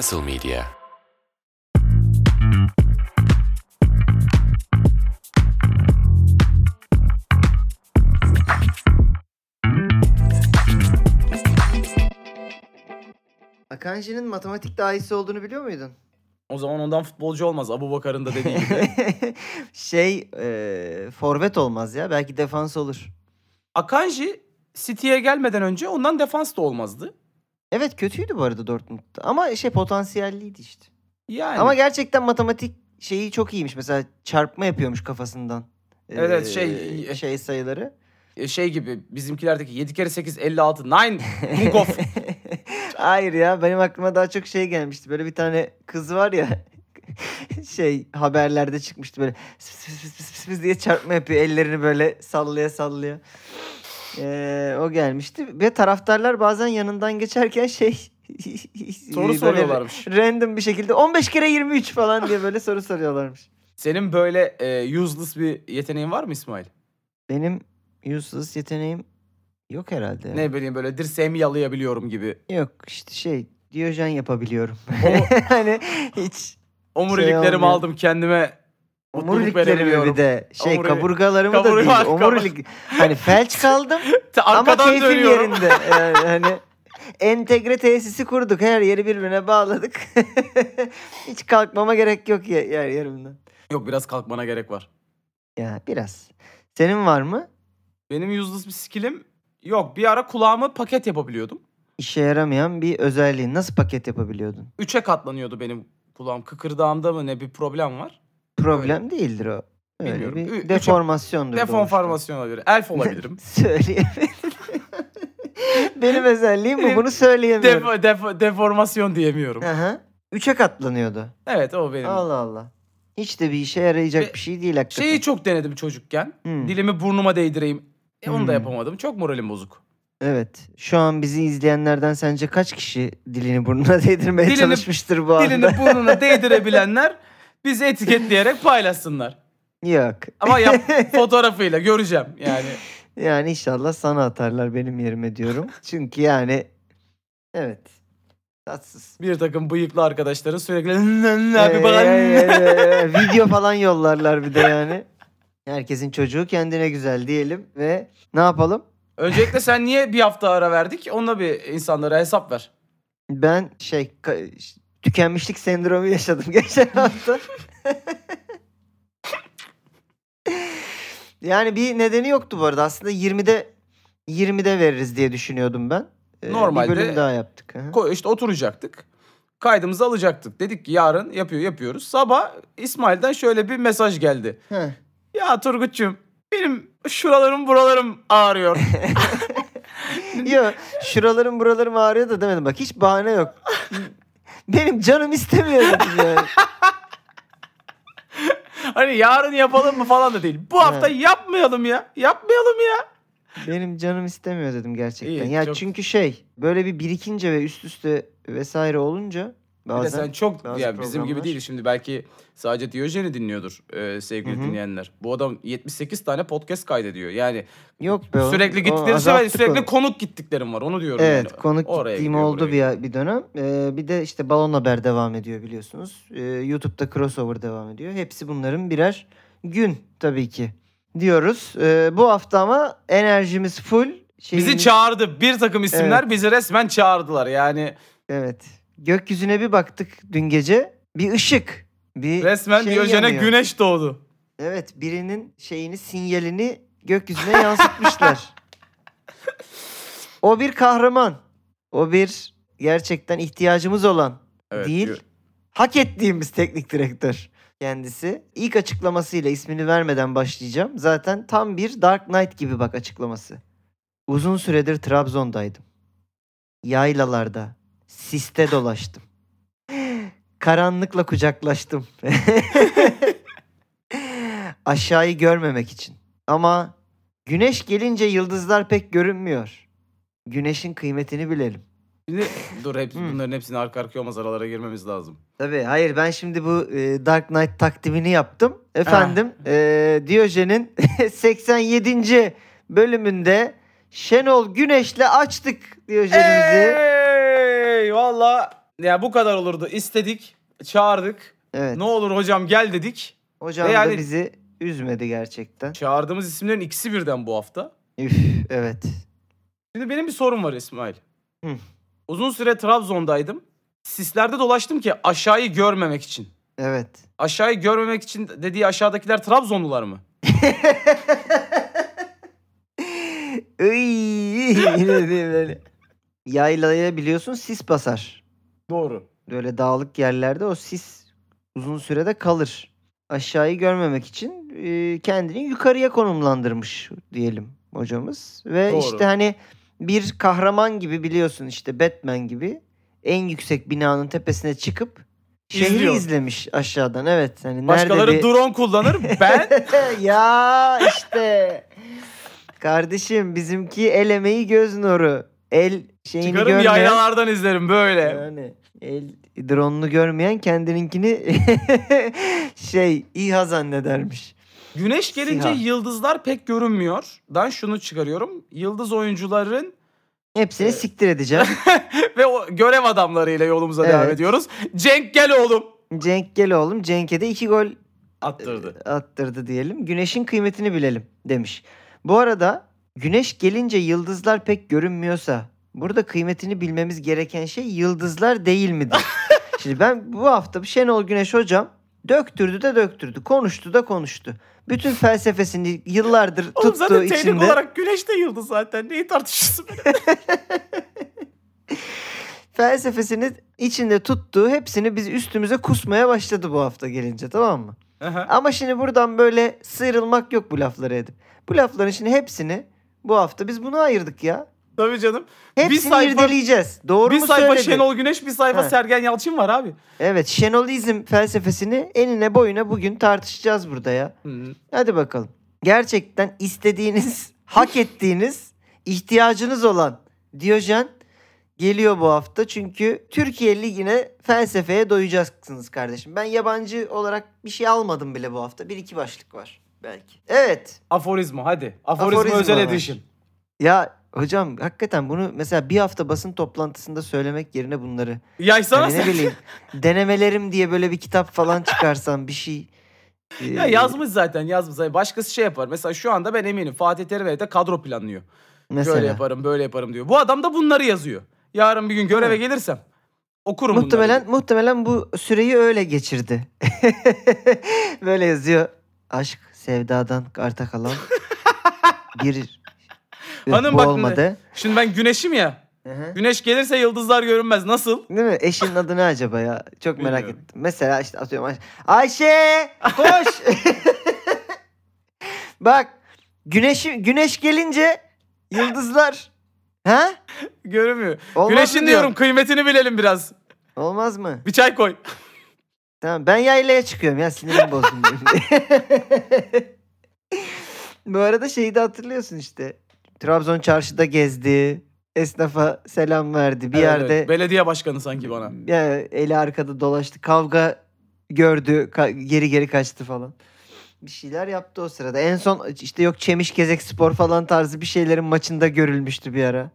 Castle Media Akanji'nin matematik dahisi olduğunu biliyor muydun? O zaman ondan futbolcu olmaz. Abu Bakar'ın da dediği gibi. şey, e, forvet olmaz ya. Belki defans olur. Akanji City'ye gelmeden önce ondan defans da olmazdı. Evet kötüydü bu arada Dortmund'da. Ama şey potansiyelliydi işte. Yani. Ama gerçekten matematik şeyi çok iyiymiş. Mesela çarpma yapıyormuş kafasından. Evet, Ee, şey- şey sayıları. E, şey gibi bizimkilerdeki 7 kere 8 56 9 Mukov. Hayır ya benim aklıma daha çok şey gelmişti. Böyle bir tane kız var ya şey haberlerde çıkmıştı böyle pıs pıs pıs pıs diye çarpma yapıyor. Ellerini böyle sallaya sallaya. Ee, o gelmişti. Ve taraftarlar bazen yanından geçerken şey Soru soruyorlarmış. Random bir şekilde 15 kere 23 falan diye böyle soru soruyorlarmış. Senin böyle e, useless bir yeteneğin var mı İsmail? Benim useless yeteneğim yok herhalde. Ne bileyim böyle dirseğimi yalayabiliyorum gibi. Yok işte şey Diyojen yapabiliyorum. O- hani hiç Omuriliklerimi olmuyor. aldım kendime. Omuriliklerimi bir de şey Omurilik- kaburgalarımı da Kaburga- değil. kaburga- Omurilik hani felç kaldım ama keyfim dönüyorum. yerinde. Yani hani entegre tesisi kurduk. Her yeri birbirine bağladık. Hiç kalkmama gerek yok ya yer yerimden. Yok biraz kalkmana gerek var. Ya biraz. Senin var mı? Benim useless bir skillim yok. Bir ara kulağımı paket yapabiliyordum. İşe yaramayan bir özelliğin. Nasıl paket yapabiliyordun? Üçe katlanıyordu benim kulağım. Kıkırdağımda mı ne bir problem var. Problem değildir o. Öyle Bilmiyorum. Bir deformasyondur. Deformasyon olabilir. Elf olabilirim. Söyleyemedim. Benim özelliğim bu. Bunu söyleyemiyorum. Defo, defo, deformasyon diyemiyorum. Aha. Üçe katlanıyordu. Evet o benim. Allah Allah. Hiç de bir işe yarayacak Ve bir şey değil hakikaten. Şeyi çok denedim çocukken. Hmm. Dilimi burnuma değdireyim. E, onu da Hmm. yapamadım. Çok moralim bozuk. Evet. Şu an bizi izleyenlerden sence kaç kişi dilini burnuna değdirmeye Dilini- çalışmıştır bu anda? Dilini burnuna değdirebilenler bizi etiketleyerek paylaşsınlar. Yok. Ama yap, fotoğrafıyla göreceğim yani. Yani inşallah sana atarlar benim yerime diyorum. Çünkü yani evet. Tatsız. Bir takım bıyıklı arkadaşların sürekli abi bana video falan yollarlar bir de yani. Herkesin çocuğu kendine güzel diyelim ve ne yapalım? Öncelikle sen niye bir hafta ara verdik? Onunla bir insanlara hesap ver. Ben şey tükenmişlik sendromu yaşadım geçen hafta. yani bir nedeni yoktu bu arada. Aslında 20'de 20'de veririz diye düşünüyordum ben. Ee, Normalde- bir bölüm daha yaptık. Aha. Ko- işte oturacaktık. Kaydımızı alacaktık. Dedik ki yarın yapıyor yapıyoruz. Sabah İsmail'den şöyle bir mesaj geldi. Heh. Ya Turgut'cum benim şuralarım buralarım ağrıyor. Yok şuralarım buralarım ağrıyor da demedim. Bak hiç bahane yok. Benim canım istemiyor dedim yani. hani yarın yapalım mı falan da değil. Bu hafta yapmayalım ya. Yapmayalım ya. Benim canım istemiyor dedim gerçekten. İyi, ya çok- çünkü şey böyle bir birikince ve üst üste vesaire olunca Bir de bazen sen çok ya bizim gibi değil şimdi belki sadece Diyojen'i dinliyordur e, sevgili Hı hı. dinleyenler. Bu adam 78 tane podcast kaydediyor. Yani yok be sürekli O gittikleri azalttık sürekli onu. konuk gittiklerim var. Onu diyorum Evet yani. konuk Oraya gittiğim gidiyor, oldu buraya bir, bir dönem. Ee, bir de işte Balon Haber devam ediyor biliyorsunuz. Ee, YouTube'da crossover devam ediyor. Hepsi bunların birer gün tabii ki diyoruz. Ee, bu hafta ama enerjimiz full. Bizi Şeyimiz- çağırdı. Bir takım isimler bizi resmen çağırdılar. Yani Evet. Gökyüzüne bir baktık dün gece. Bir ışık. Bir resmen şey Diyojen'e yanıyor. güneş doğdu. Evet birinin şeyini sinyalini gökyüzüne yansıtmışlar. o bir kahraman. O bir gerçekten ihtiyacımız olan Evet, değil. gö- Hak ettiğimiz teknik direktör kendisi. İlk açıklamasıyla ismini vermeden başlayacağım. Zaten tam bir Dark Knight gibi bak açıklaması. Uzun süredir Trabzon'daydım. Yaylalarda, siste dolaştım. Karanlıkla kucaklaştım. Aşağıyı görmemek için. Ama güneş gelince yıldızlar pek görünmüyor. Güneşin kıymetini bilelim. Şimdi dur hep, Hmm. bunların hepsini arka arkaya olmaz aralara girmemiz lazım. Tabii hayır ben şimdi bu e, Dark Knight takdimini yaptım. Efendim e, Diyojen'in 87. bölümünde Şenol Güneş'le açtık Diyojen'imizi. Valla Ya bu kadar olurdu. İstedik, çağırdık. Evet. Ne olur hocam gel dedik. Hocam Ve da yani- bizi üzmedi gerçekten. Çağırdığımız isimlerin ikisi birden bu hafta. Üf, evet. Şimdi benim bir sorum var İsmail. Hı. Uzun süre Trabzon'daydım. Sislerde dolaştım ki aşağıyı görmemek için. Evet. Aşağıyı görmemek için dediği aşağıdakiler Trabzonlular mı? Iy, yine de böyle. Yaylaya biliyorsun sis basar. Doğru. Böyle dağlık yerlerde o sis uzun sürede kalır. Aşağıyı görmemek için e, kendini yukarıya konumlandırmış diyelim hocamız. Ve Doğru. işte hani bir kahraman gibi biliyorsun işte Batman gibi en yüksek binanın tepesine çıkıp şehri İzliyor. izlemiş aşağıdan. Evet hani Başkaları nerede bir... drone kullanır. Ben ya işte. Kardeşim bizimki el emeği göz nuru. El şeyini çıkarım görmeyen. yaylalardan izlerim böyle. Yani el drone'unu görmeyen kendininkini şey İHA zannedermiş. Güneş gelince Siyah. yıldızlar pek görünmüyor. Dan şunu çıkarıyorum. Yıldız oyuncuların Hepsini Evet. siktir edeceğim. ve o görev adamlarıyla yolumuza devam Evet. ediyoruz. Cenk gel oğlum. Cenk gel oğlum. Cenk'e de iki gol Attırdı. attırdı diyelim. Güneşin kıymetini bilelim demiş. Bu arada güneş gelince yıldızlar pek görünmüyorsa burada kıymetini bilmemiz gereken şey yıldızlar değil midir? Şimdi ben bu hafta Şenol Güneş hocam döktürdü de döktürdü. Konuştu da konuştu. Bütün felsefesini yıllardır Oğlum tuttuğu zaten içinde. olarak güneş de yıldız zaten. Neyi tartışıyorsun? felsefesini içinde tuttuğu hepsini biz üstümüze kusmaya başladı bu hafta gelince tamam mı? Aha. Ama şimdi buradan böyle sıyrılmak yok bu lafları edip. Bu lafların şimdi hepsini bu hafta biz bunu ayırdık ya. Tabii canım. Hepsini sayfa- irdeleyeceğiz. Doğru bir mu sayfa? Şenol Güneş, bir sayfa Ha. Sergen Yalçın var abi. Evet Şenolizm felsefesini enine boyuna bugün tartışacağız burada ya. Hadi bakalım. Gerçekten istediğiniz, hak ettiğiniz, ihtiyacınız olan Diyojen geliyor bu hafta. Çünkü Türkiye Ligi'ne felsefeye doyacaksınız kardeşim. Ben yabancı olarak bir şey almadım bile bu hafta. Bir iki başlık var belki. Evet. Aforizma hadi. Aforizma, Aforizma özel var. edition. Ya hocam hakikaten bunu mesela bir hafta basın toplantısında söylemek yerine bunları Yaysana hani ne bileyim denemelerim diye böyle bir kitap falan çıkarsam bir şey. Ya Ee, yazmış zaten yazmış. zaten. Başkası şey yapar. Mesela şu anda ben eminim Fatih Terim evde kadro planlıyor. mesela. Böyle yaparım böyle yaparım diyor. Bu adam da bunları yazıyor. Yarın bir gün göreve gelirsem okurum Muhtemelen bunları. muhtemelen bu süreyi öyle geçirdi. Böyle yazıyor. Aşk sevdadan arta kalan bir Hanım bu bak olmadı. Şimdi ben güneşim ya. Hı hı. Güneş gelirse yıldızlar görünmez. Nasıl? Değil mi? Eşinin adı ne acaba ya? Çok merak Bilmiyorum. ettim. Mesela işte atıyorum Ay- Ayşe koş. Bak güneş güneş gelince yıldızlar ha? Görünmüyor. Olmaz Güneşin mı diyorum kıymetini bilelim biraz. Olmaz mı? Bir çay koy. Tamam ben yaylaya çıkıyorum ya sinirim bozdum benim. Bu arada şeyi de hatırlıyorsun işte. Trabzon çarşıda gezdi. Esnafa selam verdi. Bir Evet, yerde evet. Belediye başkanı sanki bana. ya, eli arkada dolaştı. Kavga gördü. ka- geri geri kaçtı falan. Bir şeyler yaptı o sırada. En son işte yok Çemiş Gezek Spor falan tarzı bir şeylerin maçında görülmüştü bir ara.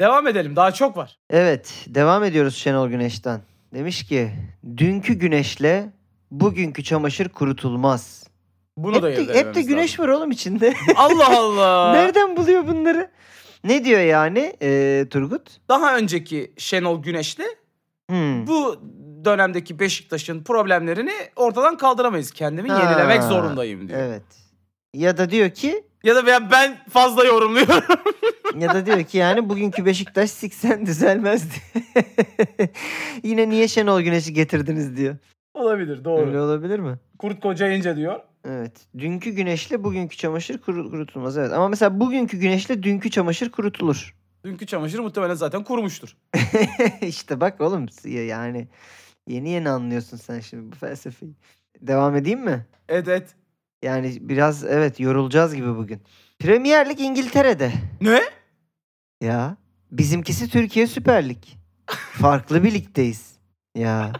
Devam edelim. Daha çok var. Evet, devam ediyoruz Şenol Güneş'ten. Demiş ki, dünkü güneşle bugünkü çamaşır kurutulmaz. Bunu hep da de, hep de güneş lazım. var oğlum içinde. Allah Allah. Nereden buluyor bunları? Ne diyor yani e, Turgut? Daha önceki Şenol Güneş'le Hmm. bu dönemdeki Beşiktaş'ın problemlerini ortadan kaldıramayız. Kendimi Ha, yenilemek zorundayım diyor. Evet. Ya da diyor ki Ya da ben fazla yorumluyorum. ya da diyor ki yani bugünkü Beşiktaş siksen düzelmezdi. Yine niye Şenol Güneş'i getirdiniz diyor. Olabilir doğru. Öyle olabilir mi? Kurt kocayınca diyor. Evet. Dünkü güneşle bugünkü çamaşır kuru- kurutulmaz. Evet. Ama mesela bugünkü güneşle dünkü çamaşır kurutulur. Dünkü çamaşır muhtemelen zaten kurumuştur. işte bak oğlum ya- yani yeni yeni anlıyorsun sen şimdi bu felsefeyi. Devam edeyim mi? Evet evet. Yani biraz evet yorulacağız gibi bugün. Premier Lig İngiltere'de. Ne? Ya bizimkisi Türkiye Süper Lig. Farklı bir ligdeyiz. Ya.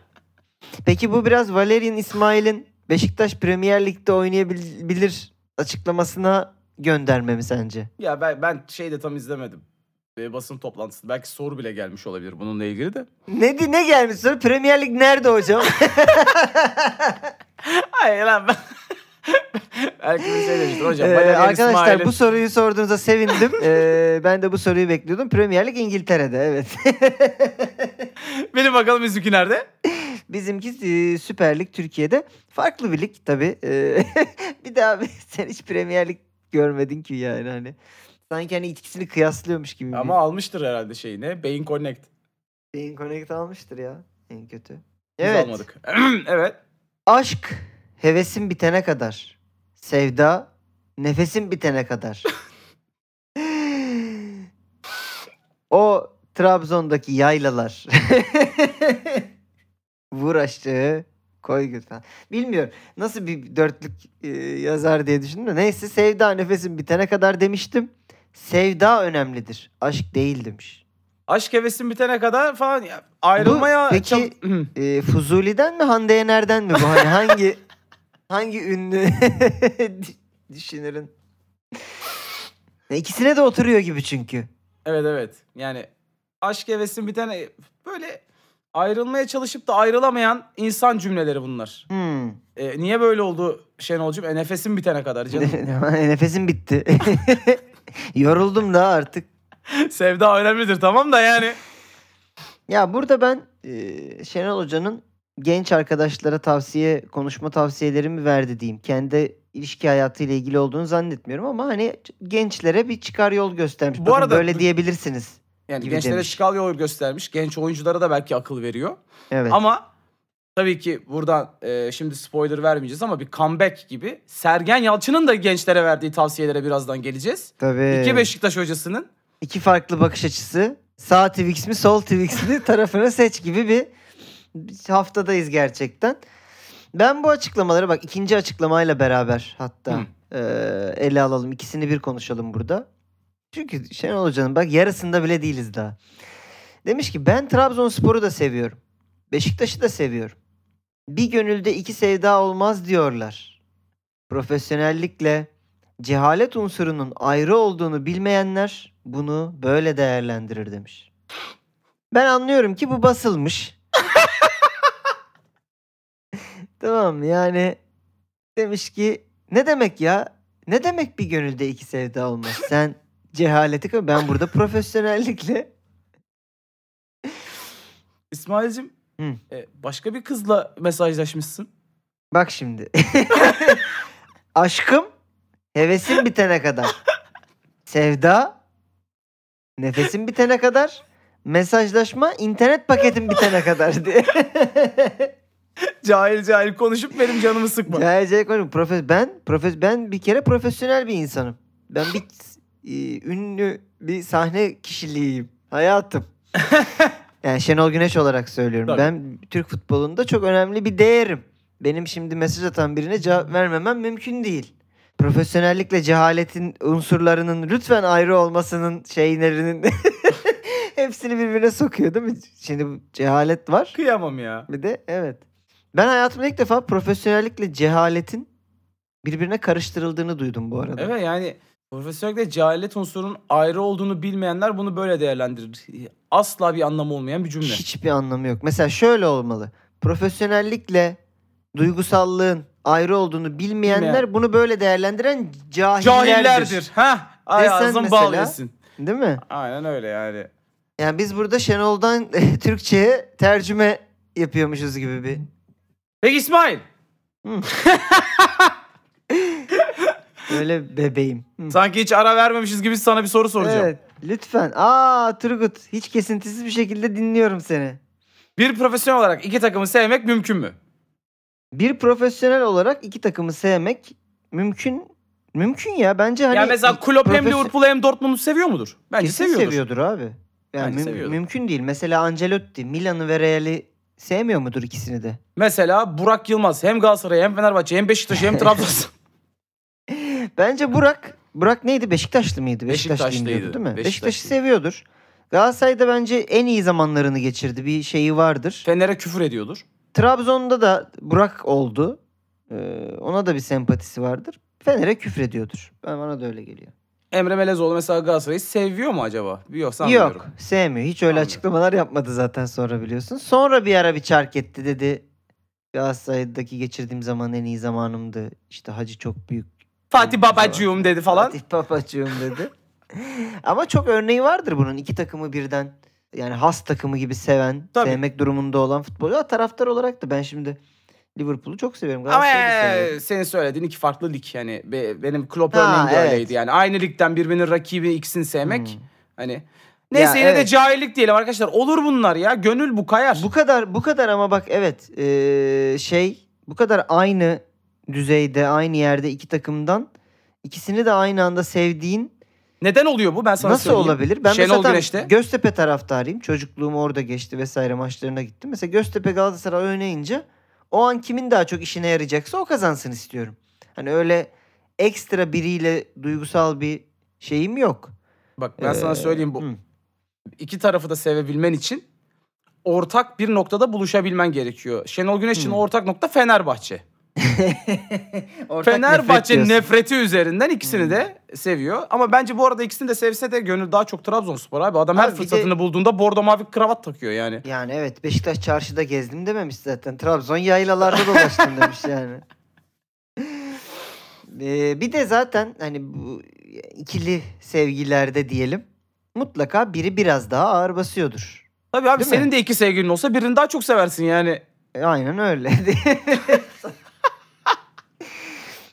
Peki bu biraz Valerian İsmail'in Beşiktaş Premier Lig'de oynayabilir açıklamasına gönderme mi sence? Ya ben, ben şey de tam izlemedim. e, basın toplantısı. Belki soru bile gelmiş olabilir bununla ilgili de. Ne, ne gelmiş soru? Premier Lig nerede hocam? Hayır lan ben. Belki bir şey demiştir hocam. Ee, arkadaşlar İsmail'in- bu soruyu sorduğunuza sevindim. Ee, ben de bu soruyu bekliyordum. Premier Lig İngiltere'de evet. Benim bakalım bizimki nerede? Bizimki e, Süper Lig Türkiye'de. Farklı bir lig tabii. Ee, bir abi sen hiç Premier Lig görmedin ki yani hani. Sanki hani ikisini kıyaslıyormuş gibi. bir- Ama almıştır herhalde şeyini. Beyin Connect. Beyin Connect almıştır ya en kötü. Biz Evet. almadık. evet. Aşk hevesin bitene kadar. Sevda nefesin bitene kadar. o Trabzon'daki yaylalar. Vur aşağı koy götür. Bilmiyorum nasıl bir dörtlük e, yazar diye düşündüm de. Neyse sevda nefesin bitene kadar demiştim. Sevda önemlidir. Aşk değil demiş. Aşk hevesin bitene kadar falan ya, ayrılmaya... Bu peki-. E, Fuzuli'den mi Hande Yener'den mi bu? Hani hangi hangi ünlü düşünürün? İkisine de oturuyor gibi çünkü. Evet evet. Yani aşk hevesin bitene böyle ayrılmaya çalışıp da ayrılamayan insan cümleleri bunlar. Hmm. E, niye böyle oldu Şenolcuğum? E, nefesin bitene kadar canım. Nefesim bitti. Yoruldum da artık. Sevda önemlidir tamam da yani. Ya burada ben e, Şenol Hoca'nın genç arkadaşlara tavsiye, konuşma tavsiyelerimi verdi diyeyim. Kendi ilişki hayatıyla ilgili olduğunu zannetmiyorum ama hani gençlere bir çıkar yol göstermiş. Bu Bakın arada- böyle diyebilirsiniz. Yani Gibi gençlere demiş. çıkal yol göstermiş. Genç oyunculara da belki akıl veriyor. Evet. Ama tabii ki buradan e, şimdi spoiler vermeyeceğiz ama bir comeback gibi Sergen Yalçın'ın da gençlere verdiği tavsiyelere birazdan geleceğiz. Tabii. İki Beşiktaş hocasının İki farklı bakış açısı. Sağ Twix mi sol Twix mi tarafını seç gibi bir haftadayız gerçekten. Ben bu açıklamaları bak ikinci açıklamayla beraber hatta eee, ele alalım. İkisini bir konuşalım burada. Çünkü Şenol Hoca'nın bak yarısında bile değiliz daha. Demiş ki ben Trabzonspor'u da seviyorum. Beşiktaş'ı da seviyorum. Bir gönülde iki sevda olmaz diyorlar. Profesyonellikle cehalet unsurunun ayrı olduğunu bilmeyenler bunu böyle değerlendirir demiş. Ben anlıyorum ki bu basılmış. Tamam mı? yani demiş ki ne demek ya? Ne demek bir gönülde iki sevda olmaz? Sen cehaleti koy. Ben burada profesyonellikle İsmail'cim Hı. e, başka bir kızla mesajlaşmışsın. Bak şimdi. Aşkım hevesim bitene kadar. Sevda nefesim bitene kadar. Mesajlaşma internet paketim bitene kadar diye. Cahil cahil konuşup benim canımı sıkma. Gelecek konu profes ben profes ben bir kere profesyonel bir insanım. Ben bir e, ünlü bir sahne kişiliğiyim. Hayatım. Yani Şenol Güneş olarak söylüyorum. Tabii. Ben Türk futbolunda çok önemli bir değerim. Benim şimdi mesaj atan birine cevap vermemem mümkün değil. Profesyonellikle cehaletin unsurlarının lütfen ayrı olmasının şeylerinin hepsini birbirine sokuyor değil mi? Şimdi cehalet var. Kıyamam ya. Bir de evet. Ben hayatımda ilk defa profesyonellikle cehaletin birbirine karıştırıldığını duydum bu arada. Evet yani profesyonellikle cehalet unsurunun ayrı olduğunu bilmeyenler bunu böyle değerlendirir. Asla bir anlamı olmayan bir cümle. Hiçbir anlamı yok. Mesela şöyle olmalı. Profesyonellikle duygusallığın ayrı olduğunu bilmeyenler Bilmeyen. bunu böyle değerlendiren cahillerdir. Cahillerdir. Ha, ay ağzın bal yesin. Değil mi? Aynen öyle yani. Yani biz burada Şenol'dan Türkçe'ye tercüme yapıyormuşuz gibi bir. Peki İsmail. Öyle bebeğim. Hı. Sanki hiç ara vermemişiz gibi sana bir soru soracağım. Evet. Lütfen. Aa Turgut hiç kesintisiz bir şekilde dinliyorum seni. Bir profesyonel olarak iki takımı sevmek mümkün mü? Bir profesyonel olarak iki takımı sevmek mümkün mümkün ya bence hani ya mesela Klopp hem profesy- Liverpool'u hem Dortmund'u seviyor mudur? Bence kesin seviyordur. seviyordur abi. Yani Bence müm- seviyordur. mümkün değil. Mesela Ancelotti Milan'ı ve Real'i sevmiyor mudur ikisini de? Mesela Burak Yılmaz hem Galatasaray hem Fenerbahçe hem Beşiktaş hem Trabzon. Bence Burak Burak neydi? Beşiktaşlı mıydı? Beşiktaşlıydı. Diyordu değil mi? Beşiktaşlıydı. Beşiktaş'ı seviyordur. Galatasaray'da bence en iyi zamanlarını geçirdi. Bir şeyi vardır. Fener'e küfür ediyordur. Trabzon'da da Burak oldu. Ee, ona da bir sempatisi vardır. Fener'e küfrediyordur. Ben bana da öyle geliyor. Emre Melezoğlu mesela Galatasaray'ı seviyor mu acaba? Yok sanmıyorum. Yok sevmiyor. Hiç öyle Sanmıyorum. açıklamalar yapmadı zaten sonra biliyorsun. Sonra bir ara bir çark etti dedi. Galatasaray'daki geçirdiğim zaman en iyi zamanımdı. İşte Hacı çok büyük. Fatih Babacığım dedi falan. Fatih Papacığım dedi. Ama çok örneği vardır bunun. iki takımı birden yani has takımı gibi seven, Tabii. sevmek durumunda olan futbolcu. Taraftar olarak da ben şimdi Liverpool'u çok seviyorum. Ama ee, seviyorum. senin söylediğin iki farklı lig yani Be- benim Klopp Ha, örneğim de evet. öyleydi yani. Aynı ligden birbirinin rakibi ikisini sevmek Hmm. hani neyse yine de evet. cahillik diyelim arkadaşlar. Olur bunlar ya. Gönül bu kayar. Bu kadar bu kadar ama bak evet ee, şey bu kadar aynı düzeyde aynı yerde iki takımdan ikisini de aynı anda sevdiğin Neden oluyor bu? Ben sana nasıl söyleyeyim. olabilir? Ben Şenol mesela Güneş'te. Göztepe taraftarıyım. Çocukluğum orada geçti vesaire maçlarına gittim. Mesela Göztepe Galatasaray oynayınca o an kimin daha çok işine yarayacaksa o kazansın istiyorum. Hani öyle ekstra biriyle duygusal bir şeyim yok. Bak ben sana Ee, söyleyeyim bu hı. iki tarafı da sevebilmen için ortak bir noktada buluşabilmen gerekiyor. Şenol Güneş için Hmm. ortak nokta Fenerbahçe. Fenerbahçe nefret nefreti üzerinden ikisini Hmm. de seviyor. Ama bence bu arada ikisini de sevse de gönül daha çok Trabzonspor abi. Adam her Abi bir de- fırsatını bulduğunda bordo mavi kravat takıyor yani. Yani evet Beşiktaş çarşıda gezdim dememiş zaten. Trabzon yaylalarda dolaştım demiş yani. Ee, bir de zaten hani bu ikili sevgilerde diyelim mutlaka biri biraz daha ağır basıyordur. Tabii abi Değil mi? senin de iki sevgilin olsa birini daha çok seversin yani. E, Aynen öyle.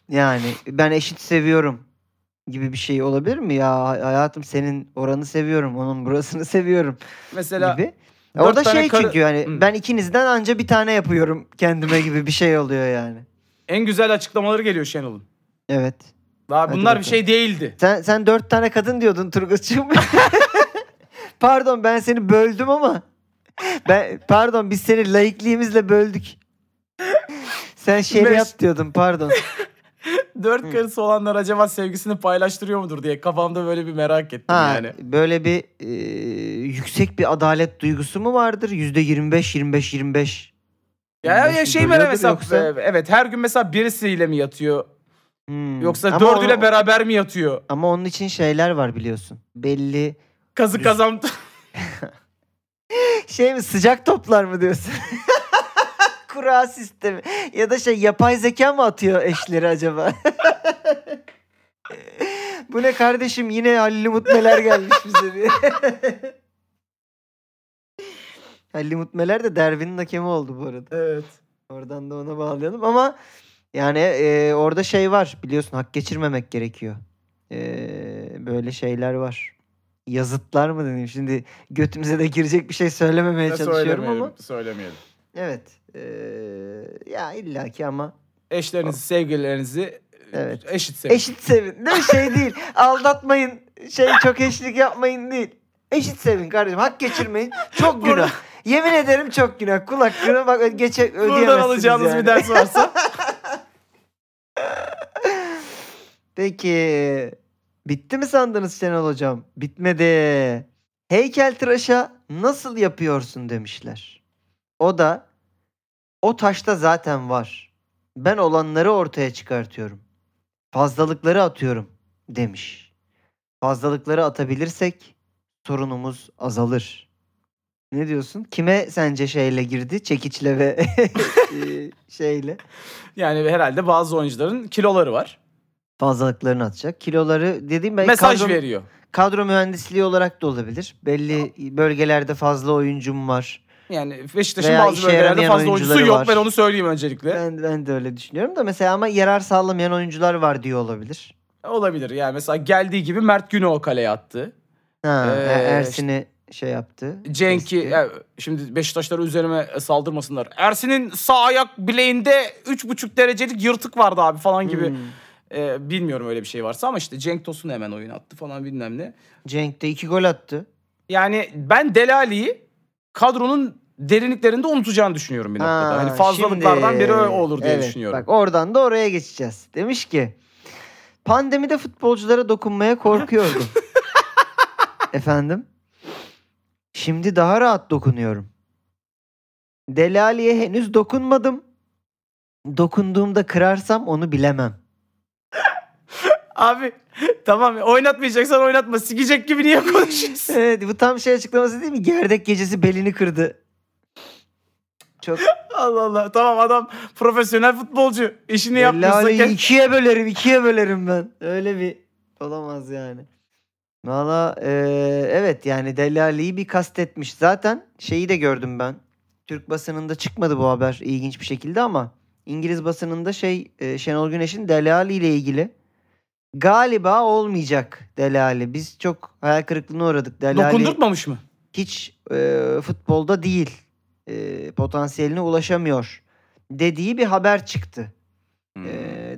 yani ben eşit seviyorum gibi bir şey olabilir mi ya hayatım senin oranı seviyorum onun burasını seviyorum Mesela gibi. dört Orada tane şey karı- çünkü yani Hı. ben ikinizden anca bir tane yapıyorum kendime gibi bir şey oluyor yani. en güzel açıklamaları geliyor Şenol'un. Evet. Daha Hadi bunlar bir bakalım. şey değildi. Sen sen dört tane kadın diyordun Turgut'cum. pardon ben seni böldüm ama. Ben pardon biz seni laikliğimizle böldük. Sen şeriat Beş- diyordun pardon. Dört karısı olanlar acaba sevgisini paylaştırıyor mudur diye kafamda böyle bir merak ettim Ha, yani. böyle bir e, yüksek bir adalet duygusu mu vardır? Yüzde 25 25 25. Ya, ya, 25 şey böyle mesela yoksa? e, evet her gün mesela birisiyle mi yatıyor Hmm. yoksa Ama dördüyle onu- beraber mi yatıyor? Ama onun için şeyler var biliyorsun. Belli Kazı kazan şey mi sıcak toplar mı diyorsun? Kura sistemi. Ya da şey yapay zeka mı atıyor eşleri acaba? Bu ne kardeşim yine Halil Umut Meler gelmiş bize diye. Halil Umut Meler de derbinin hakemi oldu bu arada. Evet. Oradan da ona bağlayalım ama yani e, orada şey var biliyorsun hak geçirmemek gerekiyor. E, böyle şeyler var. Yazıtlar mı deneyim şimdi götümüze de girecek bir şey söylememeye çalışıyorum ama. Söylemeyelim. Evet. E, ya illaki ama Eşlerinizi, sevgililerinizi Evet. eşit sevin. eşit sevin. Ne şey değil. Aldatmayın. Şey çok eşlik yapmayın değil. Eşit sevin kardeşim. Hak geçirmeyin. Çok günah. Yemin ederim çok günah. Kul hakkını bak geçe ödeyemezsiniz Buradan alacağınız yani. bir ders varsa. Peki. Bitti mi sandınız Şenol Hocam? Bitmedi. Heykeltıraşa nasıl yapıyorsun demişler. O da o taşta zaten var. Ben olanları ortaya çıkartıyorum. Fazlalıkları atıyorum demiş. Fazlalıkları atabilirsek sorunumuz azalır. Ne diyorsun? Kime sence şeyle girdi? Çekiçle ve e, şeyle. yani herhalde bazı oyuncuların kiloları var. fazlalıklarını atacak. Kiloları dediğim ben Mesaj kadro, veriyor. kadro mühendisliği olarak da olabilir. Belli bölgelerde fazla oyuncum var. Yani Beşiktaş'ın Veya bazı işe bölgelerde yaramayan fazla oyuncusu oyuncuları yok. var. Ben onu söyleyeyim öncelikle. Ben, ben de öyle düşünüyorum da mesela ama yarar sağlamayan oyuncular var diyor olabilir. Olabilir. Yani mesela geldiği gibi Mert Günok kaleye attı. Ha, Ee, Ersin'i şey yaptı. Cenk'i kesti. ya şimdi Beşiktaşlar üzerime saldırmasınlar. Ersin'in sağ ayak bileğinde 3,5 derecelik yırtık vardı abi falan gibi. Hmm. Ee, bilmiyorum öyle bir şey varsa ama işte Cenk Tosun hemen oyun attı falan bilmem ne. Cenk de iki gol attı. Yani ben Delali'yi kadronun derinliklerinde unutacağını düşünüyorum bir noktada. Ha, hani fazlalıklardan şimdi- biri olur diye evet, düşünüyorum. Bak oradan da oraya geçeceğiz. Demiş ki pandemide futbolculara dokunmaya korkuyordum. Efendim? Şimdi daha rahat dokunuyorum. Delali'ye henüz dokunmadım. Dokunduğumda kırarsam onu bilemem. Abi tamam ya, oynatmayacaksan oynatma. Sikecek gibi niye konuşuyorsun? Evet bu tam şey açıklaması değil mi? Gerdek gecesi belini kırdı. Çok Allah Allah. Tamam adam profesyonel futbolcu. İşini yapmıyorsa Lale'yi gel- ikiye bölerim, ikiye bölerim ben. Öyle bir olamaz yani. Valla eee, evet yani Delali'yi bir kastetmiş. Zaten şeyi de gördüm ben. Türk basınında çıkmadı bu haber ilginç bir şekilde ama İngiliz basınında şey e, Şenol Güneş'in Delali ile ilgili galiba olmayacak Delali. Biz çok hayal kırıklığına uğradık. Delali Dokundurtmamış mı? hiç e, futbolda değil. E, potansiyeline ulaşamıyor dediği bir haber çıktı. Hmm. E,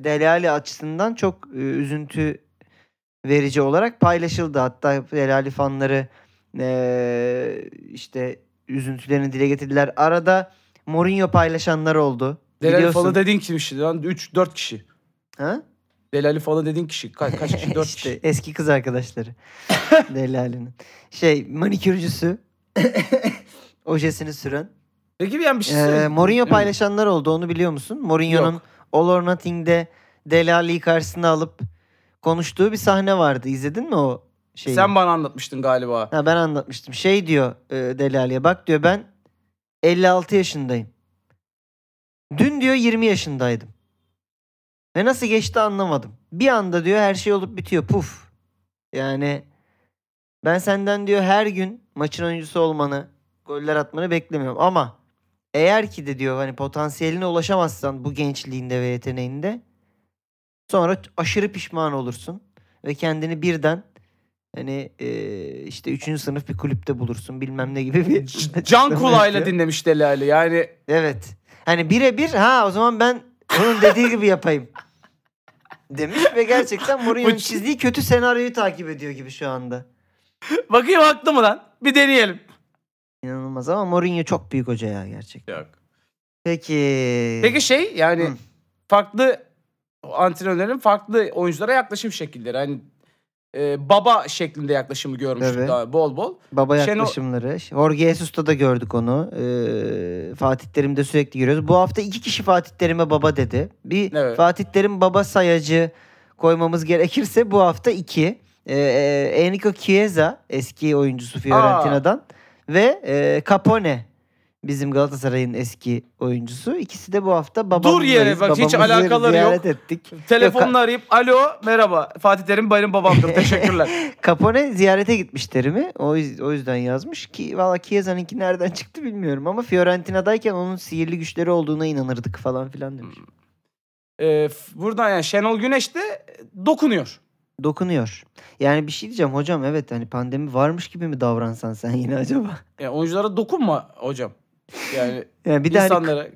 Delali açısından çok e, üzüntü verici olarak paylaşıldı. Hatta Delali fanları e, işte üzüntülerini dile getirdiler. Arada Mourinho paylaşanlar oldu. Delali Biliyorsun. Falı dediğin kimmişti lan? 3-4 kişi. Ha? Delali Falı dediğin kişi. Ka- kaç kişi? 4 işte kişi. eski kız arkadaşları. Delali'nin. Şey manikürcüsü. ojesini süren. Peki bir yani bir şey Ee. Mourinho paylaşanlar oldu onu biliyor musun? Mourinho'nun. All or Nothing'de Delali'yi karşısına alıp konuştuğu bir sahne vardı. İzledin mi o şeyi? Sen bana anlatmıştın galiba. Ha, ben anlatmıştım. Şey diyor e, Delali'ye bak diyor ben 56 yaşındayım. Dün diyor 20 yaşındaydım. Ve nasıl geçti anlamadım. Bir anda diyor her şey olup bitiyor. Puf. Yani ben senden diyor her gün maçın oyuncusu olmanı, goller atmanı beklemiyorum. Ama eğer ki de diyor hani potansiyeline ulaşamazsan bu gençliğinde ve yeteneğinde sonra aşırı pişman olursun. Ve kendini birden hani e, işte 3. sınıf bir kulüpte bulursun bilmem ne gibi bir Can kulağıyla yapıyor. dinlemiş Delali. Yani Evet. Hani birebir ha o zaman ben onun dediği gibi yapayım. Demiş ve gerçekten Mourinho'nun çizdiği kötü senaryoyu takip ediyor gibi şu anda. bakayım haklı mı lan? Bir deneyelim. İnanılmaz ama Mourinho çok büyük hoca ya gerçekten. Yok. Peki. Peki şey yani Hı. farklı antrenörlerin farklı oyunculara yaklaşım şekilleri. Hani e, baba şeklinde yaklaşımı görmüştük Evet. daha bol bol. Baba Şenol- yaklaşımları. Jorge Jesus'ta da gördük onu. Ee, Fatih Terim'de sürekli görüyoruz. Bu hafta iki kişi Fatih Terim'e baba dedi. Bir Evet. Fatih Terim baba sayacı koymamız gerekirse bu hafta iki. Ee, Enrico Chiesa eski oyuncusu Fiorentina'dan ve e, Capone bizim Galatasaray'ın eski oyuncusu. İkisi de bu hafta babamızdayız. yere bak, hiç alakaları yok. ettik. Telefonla arayıp alo merhaba Fatih Terim benim babamdır teşekkürler. Capone ziyarete gitmiş Terim'i. O, o yüzden yazmış ki valla Chiesa'nınki nereden çıktı bilmiyorum ama Fiorentina'dayken onun sihirli güçleri olduğuna inanırdık falan filan demiş. E, f- buradan yani Şenol Güneş de dokunuyor. Dokunuyor. Yani bir şey diyeceğim hocam evet hani pandemi varmış gibi mi davransan sen yine acaba? Yani oyunculara dokunma hocam. Yani Yani bir de hani insanlara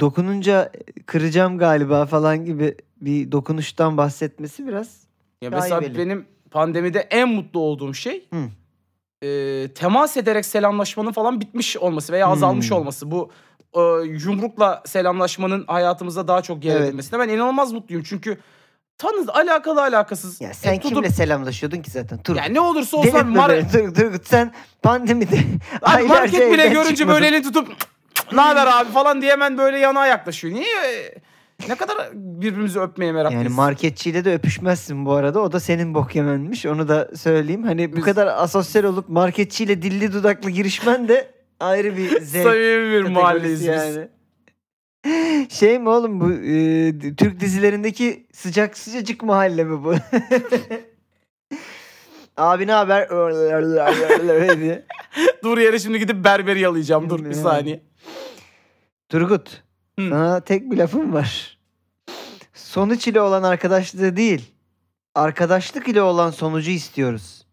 dokununca kıracağım galiba falan gibi bir dokunuştan bahsetmesi biraz Ya Daha mesela iyi benim pandemide en mutlu olduğum şey Hı. e, temas ederek selamlaşmanın falan bitmiş olması veya azalmış Hmm. olması. Bu e, yumrukla selamlaşmanın hayatımızda daha çok yer Evet. edilmesine ben inanılmaz mutluyum. Çünkü tanı alakalı alakasız. ya sen E, tutup- kimle selamlaşıyordun ki zaten? Turgut. Yani ne olursa olsun Delirtme mar- beni, Tur- Turgut sen pandemide aylarca market bile görünce çıkmadın. böyle elini tutup ne haber abi falan diye hemen böyle yana yaklaşıyor. Niye? Ne kadar birbirimizi öpmeye meraklıyız. Yani marketçiyle de öpüşmezsin bu arada. O da senin bok yemenmiş. Onu da söyleyeyim. Hani bu Biz- kadar asosyal olup marketçiyle dilli dudaklı girişmen de ayrı bir zevk. Samimi bir mahalleyiz biz. Şey mi oğlum bu e, Türk dizilerindeki sıcak sıcacık mahalle mi bu? Abi ne haber? Dur yere şimdi gidip berberi yalayacağım. Dur bir saniye. Turgut, Hı. sana tek bir lafım var. Sonuç ile olan arkadaşlığı değil, arkadaşlık ile olan sonucu istiyoruz.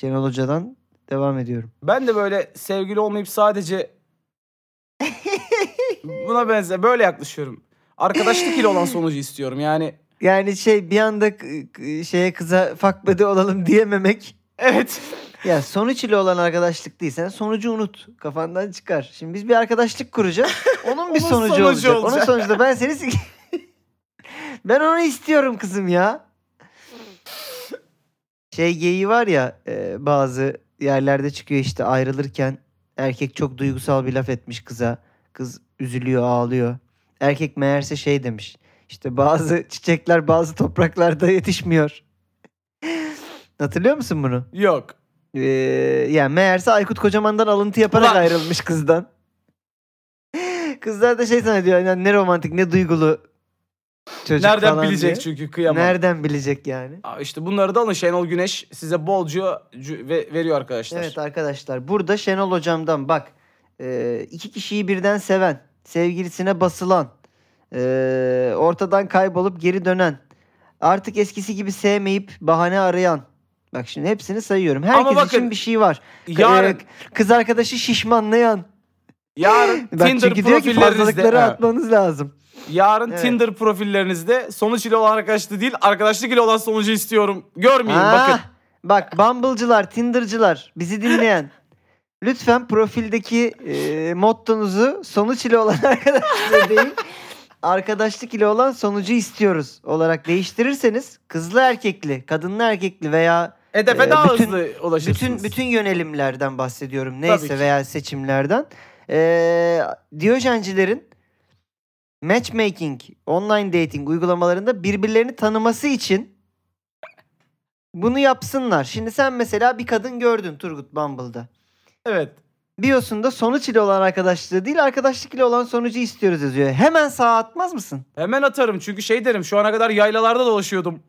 Şenol Hoca'dan devam ediyorum. Ben de böyle sevgili olmayıp sadece buna benzer böyle yaklaşıyorum. Arkadaşlık ile olan sonucu istiyorum. Yani Yani şey bir anda şeye kıza buddy olalım diyememek. evet. Ya sonuç ile olan arkadaşlık değil. Sen sonucu unut. Kafandan çıkar. Şimdi biz bir arkadaşlık kuracağız. Onun bir Onun sonucu, sonucu olacak. Onun olacak. sonucunda ben seni Ben onu istiyorum kızım ya. Şey geyiği var ya e, bazı yerlerde çıkıyor işte ayrılırken erkek çok duygusal bir laf etmiş kıza. Kız üzülüyor ağlıyor. Erkek meğerse şey demiş. İşte bazı çiçekler bazı topraklarda yetişmiyor. Hatırlıyor musun bunu? Yok. Ee, yani meğerse Aykut Kocaman'dan alıntı yaparak Ulan. ayrılmış kızdan. Kızlar da şey zannediyor yani ne romantik ne duygulu çocuk Nereden falan bilecek diye. çünkü kıyamam. Nereden bilecek yani? Aa, İşte bunları da alın. Şenol Güneş size bolca cü- ve- veriyor arkadaşlar. Evet arkadaşlar burada Şenol hocamdan bak e, iki kişiyi birden seven, sevgilisine basılan, e, ortadan kaybolup geri dönen, artık eskisi gibi sevmeyip bahane arayan. Bak şimdi hepsini sayıyorum. Herkes bakın, için bir şey var. Yarın, kız arkadaşı şişmanlayan. yarın Bak Tinder çünkü diyor ki fazlalıkları Evet. atmanız lazım. yarın Evet. Tinder profillerinizde sonuç ile olan arkadaşlığı değil arkadaşlık ile olan sonucu istiyorum. Görmeyin Ha, bakın. Bak Bumble'cılar, Tinder'cılar bizi dinleyen. Lütfen profildeki e, mottonuzu sonuç ile olan arkadaşlığı değil arkadaşlık ile olan sonucu istiyoruz olarak değiştirirseniz kızlı erkekli, kadınlı erkekli veya Hedefe Ee, daha bütün- hızlı ulaşırsınız. bütün bütün yönelimlerden bahsediyorum neyse veya seçimlerden. Ee, Diyojencilerin matchmaking, online dating uygulamalarında birbirlerini tanıması için bunu yapsınlar. Şimdi sen mesela bir kadın gördün Turgut Bumble'da. Evet. Biosunda sonuç ile olan arkadaşlığı değil arkadaşlık ile olan sonucu istiyoruz yazıyor. Hemen sağa atmaz mısın? Hemen atarım çünkü şey derim şu ana kadar yaylalarda dolaşıyordum.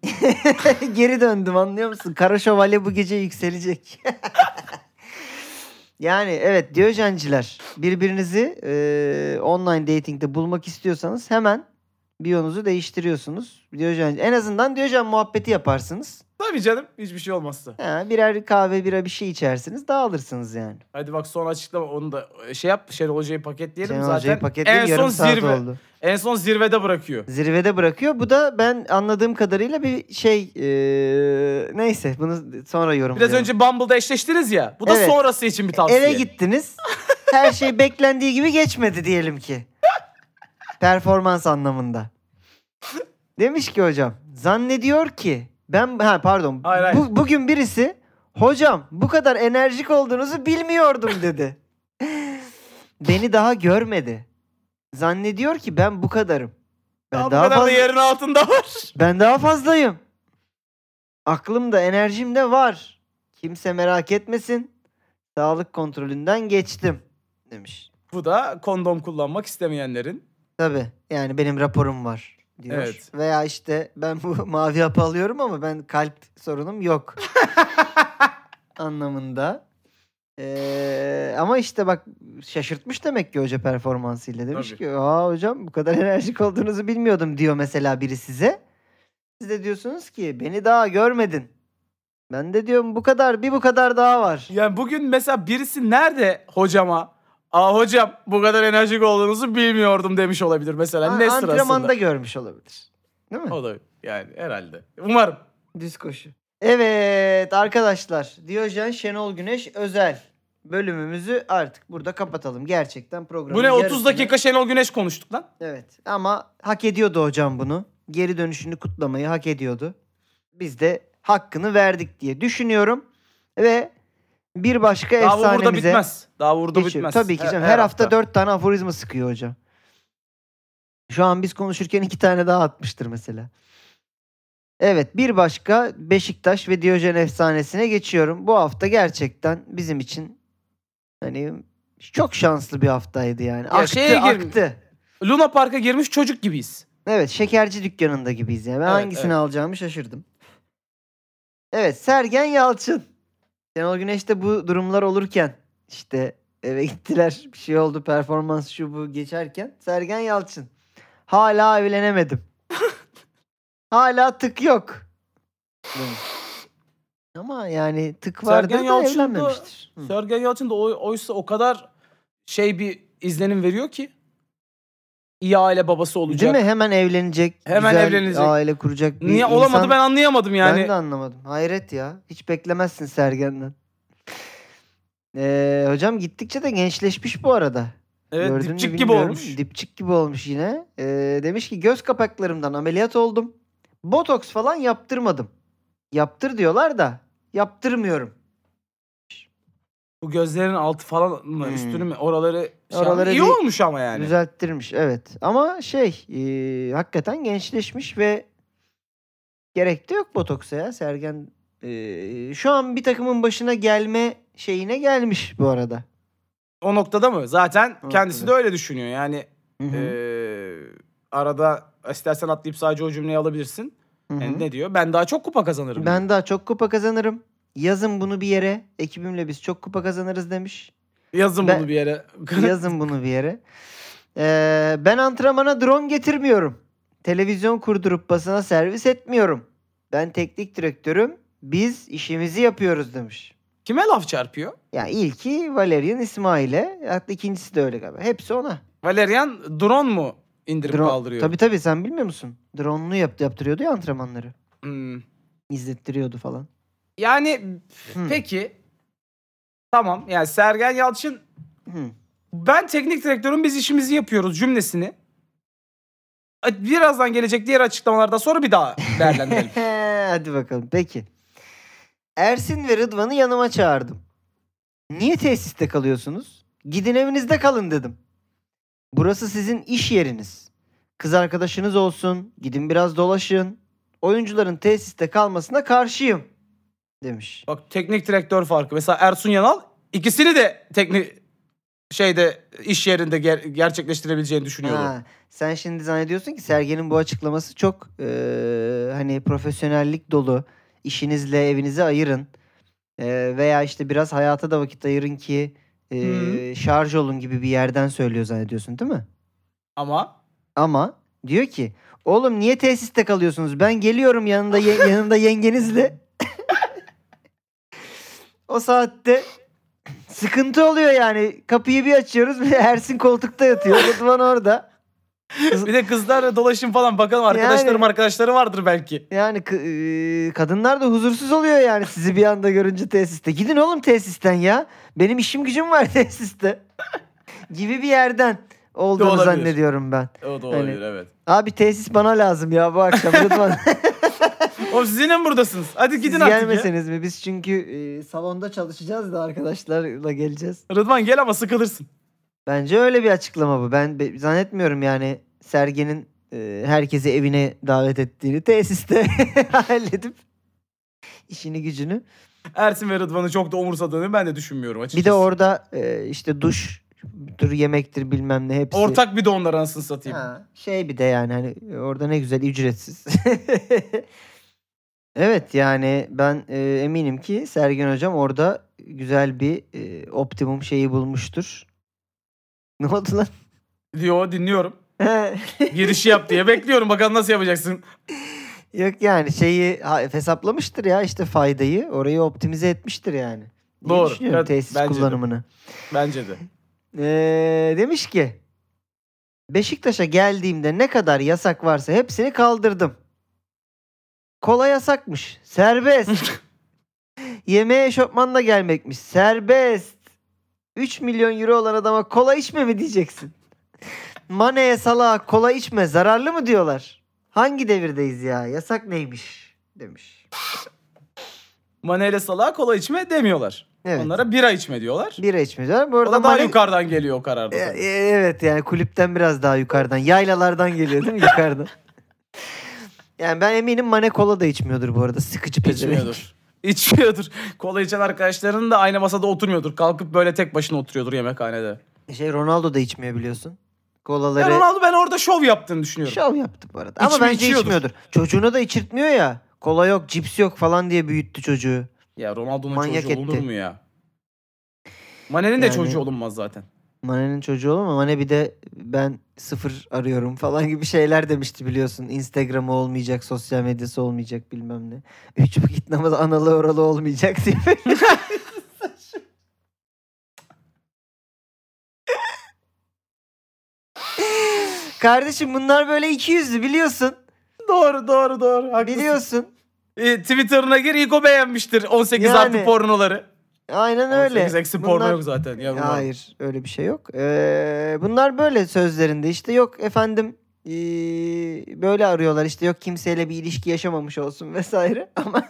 Geri döndüm anlıyor musun? Kara şövalye bu gece yükselecek. yani evet Diyojenciler birbirinizi e, online dating'de bulmak istiyorsanız hemen biyonuzu değiştiriyorsunuz. Diyojen, en azından Diyojen muhabbeti yaparsınız. Tabii canım hiçbir şey olmazsa. Ha, birer kahve bira bir şey içersiniz dağılırsınız yani. Hadi bak son açıklama onu da şey yap Şenol Hoca'yı paketleyelim Şenol zaten. Hoca'yı paketleyin en yarım son saat zirve. oldu. En son zirvede bırakıyor. Zirvede bırakıyor. Bu da ben anladığım kadarıyla bir şey e, neyse bunu sonra yorumlayalım. Biraz önce Bumble'da eşleştiniz ya. Bu da Evet. sonrası için bir tavsiye. Eve gittiniz. Her şey beklendiği gibi geçmedi diyelim ki. Performans anlamında. Demiş ki hocam zannediyor ki ben ha pardon Hayır, hayır. Bu, bugün birisi hocam bu kadar enerjik olduğunuzu bilmiyordum dedi. Beni daha görmedi. Zannediyor ki ben bu kadarım. Ben Daha daha kadar fazla da yerin altında var. ben daha fazlayım. Aklımda, enerjim de var. Kimse merak etmesin. Sağlık kontrolünden geçtim demiş. Bu da kondom kullanmak istemeyenlerin. Tabii. Yani benim raporum var diyor. Evet. Veya işte ben bu mavi hapı alıyorum ama ben kalp sorunum yok. anlamında. Ee, ama işte bak şaşırtmış demek ki hoca performansıyla. Demiş Tabii. ki aa hocam bu kadar enerjik olduğunuzu bilmiyordum diyor mesela biri size. Siz de diyorsunuz ki beni daha görmedin. Ben de diyorum bu kadar bir bu kadar daha var. Yani bugün mesela birisi nerede hocama Aa hocam bu kadar enerjik olduğunuzu bilmiyordum demiş olabilir mesela. A- ne Antrenmanda sırasında? görmüş olabilir. Değil mi? Olabilir yani herhalde. Umarım. Düz koşu. Evet arkadaşlar Diyojen Şenol Güneş özel bölümümüzü artık burada kapatalım. Gerçekten programın Bu ne 30 yarısını- dakika Şenol Güneş konuştuk lan. Evet ama hak ediyordu hocam bunu. Geri dönüşünü kutlamayı hak ediyordu. Biz de hakkını verdik diye düşünüyorum. Ve bir başka Daha bu burada efsanemize bitmez. Daha burada geçiyorum. bitmez. Tabii ki canım. Her, hafta dört tane aforizma sıkıyor hocam. Şu an biz konuşurken iki tane daha atmıştır mesela. Evet bir başka Beşiktaş ve Diyojen efsanesine geçiyorum. Bu hafta gerçekten bizim için hani çok şanslı bir haftaydı yani. Ya aktı şeye gir- aktı. Luna Park'a girmiş çocuk gibiyiz. Evet şekerci dükkanında gibiyiz yani. Ben Evet, hangisini evet. alacağımı şaşırdım. Evet Sergen Yalçın. Şenol Güneş'te bu durumlar olurken işte eve gittiler bir şey oldu performans şu bu geçerken Sergen Yalçın. Hala evlenemedim. Hala tık yok. Ama yani tık vardır Sergen da Yalçın da- evlenmemiştir. Hı. Sergen Yalçın da oy- oysa o kadar şey bir izlenim veriyor ki. İyi aile babası olacak. Değil mi? Hemen evlenecek. Hemen güzel evlenecek. Aile kuracak. bir Niye olamadı insan- ben anlayamadım yani. Ben de anlamadım. Hayret ya. Hiç beklemezsin Sergen'den. Ee, hocam gittikçe de gençleşmiş bu arada. evet Gördün dipçik gibi olmuş. Dipçik gibi olmuş yine. Ee, demiş ki göz kapaklarımdan ameliyat oldum. Botoks falan yaptırmadım. Yaptır diyorlar da yaptırmıyorum. Bu gözlerin altı falan mı Hmm. üstünü mü oraları, şey Oraları iyi bir olmuş ama yani. Düzelttirmiş evet. Ama şey e, hakikaten gençleşmiş ve gerek de yok botoksa ya Sergen. e, şu an bir takımın başına gelme şeyine gelmiş bu arada. O noktada mı? Zaten kendisi de öyle düşünüyor. Yani Hı hı, eee, arada istersen atlayıp sadece o cümleyi alabilirsin. hı hı. Yani ne diyor? Ben daha çok kupa kazanırım. Ben daha çok kupa kazanırım. Yazın bunu bir yere. Ekibimle biz çok kupa kazanırız demiş. Yazın Ben- bunu bir yere. Yazın bunu bir yere. Ee, ben antrenmana drone getirmiyorum. Televizyon kurdurup basına servis etmiyorum. Ben teknik direktörüm. Biz işimizi yapıyoruz demiş. Kime laf çarpıyor? Ya ilki Valerian İsmail'e. Hatta ikincisi de öyle galiba. Hepsi ona. Valerian drone mu indirip Drone- kaldırıyor? Tabii tabii sen bilmiyor musun? Drone'lu yaptı, yaptırıyordu ya antrenmanları. Hmm. İzlettiriyordu falan. Yani Hı. peki tamam yani Sergen Yalçın Hı. ben teknik direktörüm biz işimizi yapıyoruz cümlesini birazdan gelecek diğer açıklamalarda sonra bir daha değerlendirelim. Hadi bakalım. Peki. Ersin ve Rıdvan'ı yanıma çağırdım. Niye tesiste kalıyorsunuz? Gidin evinizde kalın dedim. Burası sizin iş yeriniz. Kız arkadaşınız olsun. Gidin biraz dolaşın. Oyuncuların tesiste kalmasına karşıyım. Demiş. Bak teknik direktör farkı. Mesela Ersun Yanal ikisini de teknik şeyde iş yerinde ger- gerçekleştirebileceğini düşünüyordu. Ha, sen şimdi zannediyorsun ki Sergen'in bu açıklaması çok eee, hani profesyonellik dolu. İşinizle evinizi ayırın. Eee, veya işte biraz hayata da vakit ayırın ki eee, şarj olun gibi bir yerden söylüyor zannediyorsun değil mi? Ama Ama diyor ki oğlum niye tesiste kalıyorsunuz? Ben geliyorum yanında ye- yanında yengenizle. O saatte sıkıntı oluyor yani. Kapıyı bir açıyoruz ve Ersin koltukta yatıyor. Rıdvan orada. bir de kızlarla dolaşın falan bakalım arkadaşlarım Yani- arkadaşları vardır belki. Yani eee, kadınlar da huzursuz oluyor yani sizi bir anda görünce tesiste. Gidin oğlum tesisten ya. Benim işim gücüm var tesiste. gibi bir yerden olduğunu Olabilir. zannediyorum ben. O da olabilir, evet. Abi tesis bana lazım ya bu akşam Rıdvan. Oğlum siz yine mi buradasınız? Hadi gidin Siz artık ya. gelmeseniz mi? Biz çünkü eee, salonda çalışacağız da arkadaşlarla geleceğiz. Rıdvan gel ama sıkılırsın. Bence öyle bir açıklama bu. Ben be- zannetmiyorum yani Sergen'in eee, herkesi evine davet ettiğini tesiste halledip işini gücünü. Ersin ve Rıdvan'ı çok da umursadığını ben de düşünmüyorum açıkçası. Bir de orada e, işte duş, dur yemektir bilmem ne hepsi. Ortak bir de onlar anasını satayım. Ha, şey bir de yani hani orada ne güzel ücretsiz. evet yani ben e, eminim ki Sergen hocam orada güzel bir e, optimum şeyi bulmuştur. Ne oldu lan? Diyor dinliyorum. Girişi yap diye bekliyorum bakalım nasıl yapacaksın. Yok yani şeyi ha, hesaplamıştır ya işte faydayı orayı optimize etmiştir yani. Diye Doğru, düşünüyorum evet, tesis bence de. kullanımını. Bence de. Ee, demiş ki Beşiktaş'a geldiğimde ne kadar yasak varsa hepsini kaldırdım. Kola yasakmış. Serbest. Yemeğe eşofmanla gelmekmiş. Serbest. 3 milyon euro olan adama kola içme mi diyeceksin? Mane'ye salağa kola içme zararlı mı diyorlar? Hangi devirdeyiz ya? Yasak neymiş? Demiş. Maneyle salağa kola içme demiyorlar. Evet. Onlara bira içme diyorlar. Bira içme diyorlar. Bu O arada da daha Mane- yukarıdan geliyor o kararda. E- e- Evet yani kulüpten biraz daha yukarıdan. Yaylalardan geliyor değil mi yukarıdan? Yani ben eminim Mane kola da içmiyordur bu arada. Sıkıcı pezevenk. İçmiyordur. İçmiyordur. Kola içen arkadaşların da aynı masada oturmuyordur. Kalkıp böyle tek başına oturuyordur yemekhanede. Şey Ronaldo da içmiyor biliyorsun. Kolaları Ronaldo ben orada şov yaptığını düşünüyorum. şov yaptı bu arada. Ama İçmi- bence içiyordur. içmiyordur. Çocuğuna da içirtmiyor ya. Kola yok, cips yok falan diye büyüttü çocuğu. Ya Ronaldo'nun Manyak çocuğu olur etti. mu ya? Mane'nin de Yani- çocuğu olunmaz zaten. Mane'nin çocuğu olur mu? Mane bir de ben sıfır arıyorum falan gibi şeyler demişti biliyorsun. Instagram'ı olmayacak, sosyal medyası olmayacak bilmem ne. Üç vakit namaz analı oralı olmayacak diye. Kardeşim bunlar böyle iki yüzlü biliyorsun. Doğru doğru doğru. Haklısın. Biliyorsun. E, Twitter'ına gir ilk o beğenmiştir 18 Yani. artı pornoları. Aynen öyle. 18 eksi porno Bunlar- yok zaten. Ya bunlar- Hayır öyle bir şey yok. Ee, bunlar böyle sözlerinde işte yok efendim ee, böyle arıyorlar işte yok kimseyle bir ilişki yaşamamış olsun vesaire ama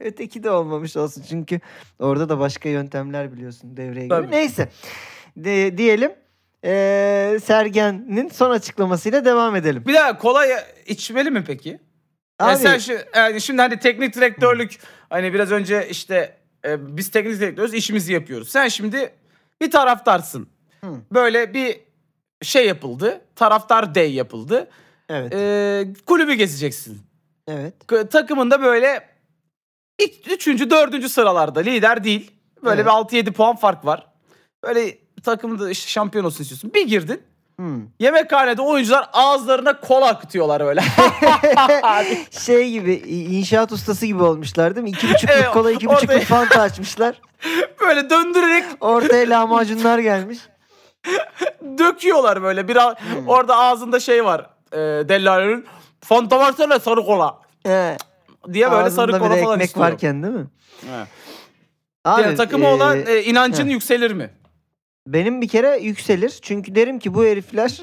Öteki de olmamış olsun. Çünkü orada da başka yöntemler biliyorsun devreye giriyor. Neyse. De- diyelim. Ee, Sergen'in son açıklamasıyla devam edelim. Bir daha kola içmeli mi peki? Abi, Yani sen şu, yani şimdi hani teknik direktörlük hani biraz önce işte e, biz teknik direktörüz işimizi yapıyoruz. Sen şimdi bir taraftarsın. Hı. Böyle bir şey yapıldı. Taraftar day yapıldı. evet. E, kulübü gezeceksin. evet. K- Takımında böyle ilk, üçüncü, dördüncü sıralarda lider değil. Böyle Evet. bir 6-7 puan fark var. Böyle takımda işte şampiyon olsun istiyorsun. Bir girdin. Hmm. Yemekhanede oyuncular ağızlarına kola akıtıyorlar böyle. şey gibi inşaat ustası gibi olmuşlar değil mi? İki buçukluk Evet, kola iki buçukluk orada- fanta açmışlar. böyle döndürerek Ortaya lahmacunlar gelmiş. döküyorlar böyle. Bir a- Hmm. orada ağzında şey var. E, Dellal'in Fanta versene sarı kola He, diye böyle sarı ağzında kola falan ekmek istiyor. varken değil mi? He. Abi, Yani takımı e, olan e, inancın heh. yükselir mi? Benim bir kere yükselir. Çünkü derim ki bu herifler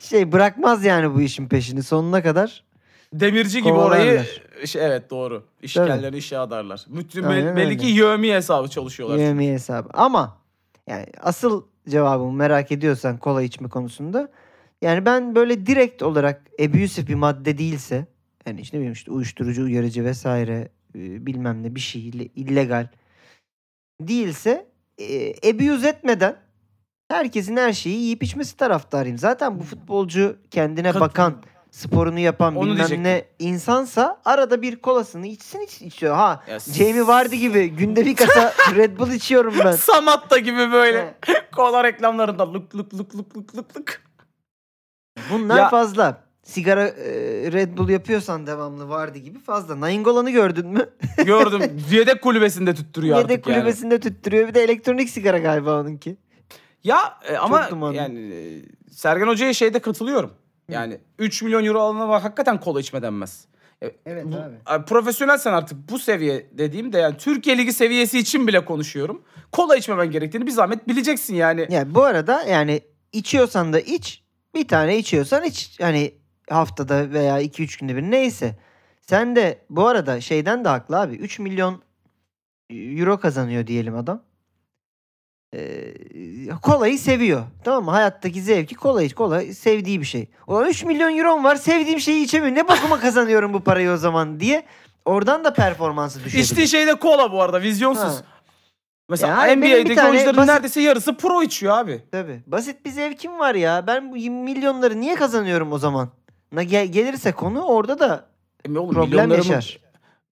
şey bırakmaz yani bu işin peşini sonuna kadar. Demirci gibi orayı şey, evet doğru. İşgalleri işe adarlar. Bütün Aynen belli öyle. ki yövmi hesabı çalışıyorlar. Yemeği hesabı. Ama yani asıl cevabımı merak ediyorsan kola içme konusunda yani ben böyle direkt olarak abusive bir madde değilse yani işte ne bileyim işte uyuşturucu, uyarıcı vesaire e, bilmem ne bir şey ille- illegal değilse e, abuse etmeden herkesin her şeyi yiyip içmesi taraftarıyım. Zaten bu futbolcu kendine Kat- bakan, sporunu yapan Onu bilmem diyecektim. ne insansa arada bir kolasını içsin iç, içiyor. Ha Ya Jamie Vardy gibi günde bir kasa Red Bull içiyorum ben. Samatta gibi böyle. Kola reklamlarında lık lık lık lık lık lık lık. Bunlar Ya- fazla. Sigara e, Red Bull yapıyorsan devamlı Vardy gibi fazla. Nainggolan'ı gördün mü? Gördüm. Yedek kulübesinde tüttürüyor Yedek artık yani. kulübesinde tüttürüyor. Bir de elektronik sigara galiba onunki. Ya e, ama dumanlı. yani e, Sergen Hoca'ya şeyde katılıyorum. Yani 3 milyon euro alana bak hakikaten kola içme denmez. E, Evet bu- abi. a, Profesyonelsen artık bu seviye dediğimde yani Türkiye Ligi seviyesi için bile konuşuyorum. Kola içmemen gerektiğini bir zahmet bileceksin yani. Ya bu arada yani içiyorsan da iç. Bir tane içiyorsan iç. Hani haftada veya 2-3 günde bir neyse. Sen de bu arada şeyden de haklı abi. 3 milyon euro kazanıyor diyelim adam. Ee, kolayı seviyor. Tamam mı? Hayattaki zevki kola iç. Kola sevdiği bir şey. Ulan 3 milyon euron var sevdiğim şeyi içemiyorum. Ne bakıma kazanıyorum bu parayı o zaman diye. Oradan da performansı düşebilir. İçtiği şey de kola bu arada vizyonsuz. Ha. Mesela Yani NBA'deki oyuncuların basit- neredeyse yarısı pro içiyor abi. Tabii. Basit bir zevkim var ya. Ben bu milyonları niye kazanıyorum o zaman? Na gel- gelirse konu orada da E, oğlum, problem yaşar.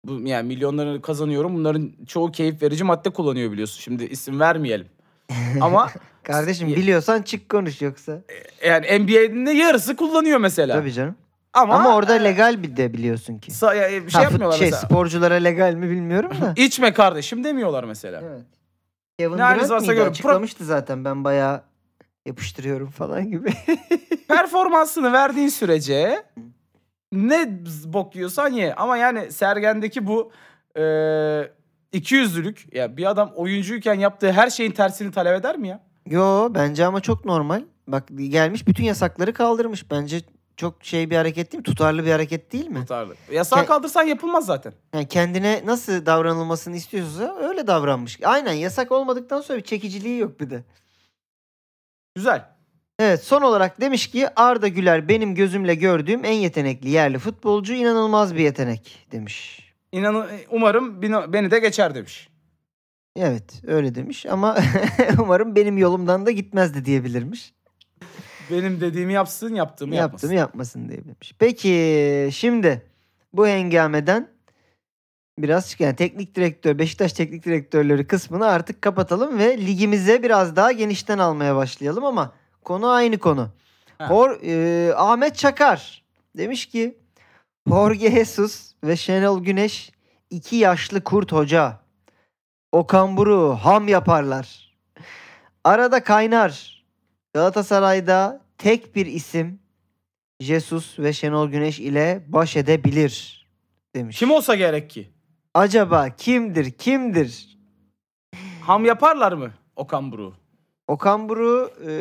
Bu, yani milyonları kazanıyorum. Bunların çoğu keyif verici madde kullanıyor biliyorsun. Şimdi isim vermeyelim. Ama Kardeşim biliyorsan çık konuş yoksa. yani NBA'nin de yarısı kullanıyor mesela. Tabii canım. Ama, Ama, orada e, legal bir de biliyorsun ki. sa- ya, bir şey Ha, yapmıyorlar şey, mesela. sporculara legal mi bilmiyorum da. İçme kardeşim demiyorlar mesela. evet. Kevin Ne Durant mıydı? Açıklamıştı zaten ben bayağı yapıştırıyorum falan gibi. Performansını verdiğin sürece ne bok yiyorsan ye. Ama yani Sergen'deki bu e, iki yüzlülük ya bir adam oyuncuyken yaptığı her şeyin tersini talep eder mi ya? Yo bence ama çok normal. Bak gelmiş bütün yasakları kaldırmış. Bence çok şey bir hareket değil mi? Tutarlı bir hareket değil mi? Tutarlı. Yasağı Ke- kaldırsan yapılmaz zaten. Yani kendine nasıl davranılmasını istiyorsa öyle davranmış. Aynen yasak olmadıktan sonra bir çekiciliği yok bir de. Güzel. Evet son olarak demiş ki Arda Güler benim gözümle gördüğüm en yetenekli yerli futbolcu inanılmaz bir yetenek demiş. İnanın umarım beni- de geçer demiş. Evet öyle demiş ama umarım benim yolumdan da gitmez de diyebilirmiş. Benim dediğimi yapsın, yaptığımı yapmasın. yapmasın diyebilirmiş. Peki şimdi bu hengameden biraz yani teknik direktör Beşiktaş teknik direktörleri kısmını artık kapatalım ve ligimize biraz daha genişten almaya başlayalım ama konu aynı konu. Ha. Hor, e, Ahmet Çakar demiş ki Jorge Jesus ve Şenol Güneş iki yaşlı kurt hoca. O kamburu ham yaparlar. Arada kaynar. Galatasaray'da tek bir isim Jesus ve Şenol Güneş ile baş edebilir demiş. Kim olsa gerek ki? Acaba kimdir? Kimdir? Ham yaparlar mı Okan Buruk'u? Okan Buruk e,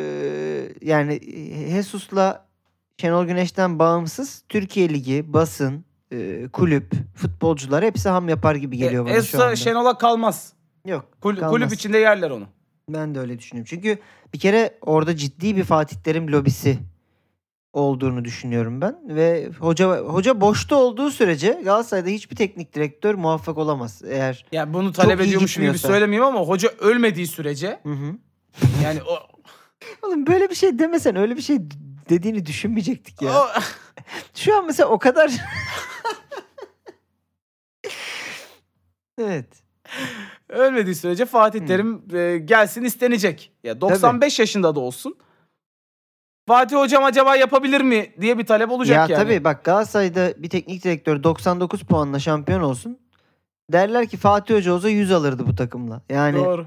yani Jesus'la Şenol Güneş'ten bağımsız Türkiye Ligi, basın, e, kulüp, futbolcular hepsi ham yapar gibi geliyor E, bana şu anda. Esra Şenol'a kalmaz. Yok. Kul- kalmaz. kulüp içinde yerler onu. Ben de öyle düşünüyorum. Çünkü bir kere orada ciddi bir Fatih Terim lobisi olduğunu düşünüyorum ben ve hoca hoca boşta olduğu sürece Galatasaray'da hiçbir teknik direktör muvaffak olamaz. Eğer Yani bunu talep ediyormuş gibi söylemeyeyim ama hoca ölmediği sürece hı hı. yani o, Oğlum böyle bir şey demesen öyle bir şey dediğini düşünmeyecektik ya. o Şu an mesela o kadar Evet. ölmediği sürece Fatih. Terim e, gelsin istenecek. Ya 95 yaşında da olsun. Fatih hocam acaba yapabilir mi diye bir talep olacak ya yani. tabii bak Galatasaray'da bir teknik direktör 99 puanla şampiyon olsun. Derler ki Fatih Hoca olsa 100 alırdı bu takımla. Yani Doğru.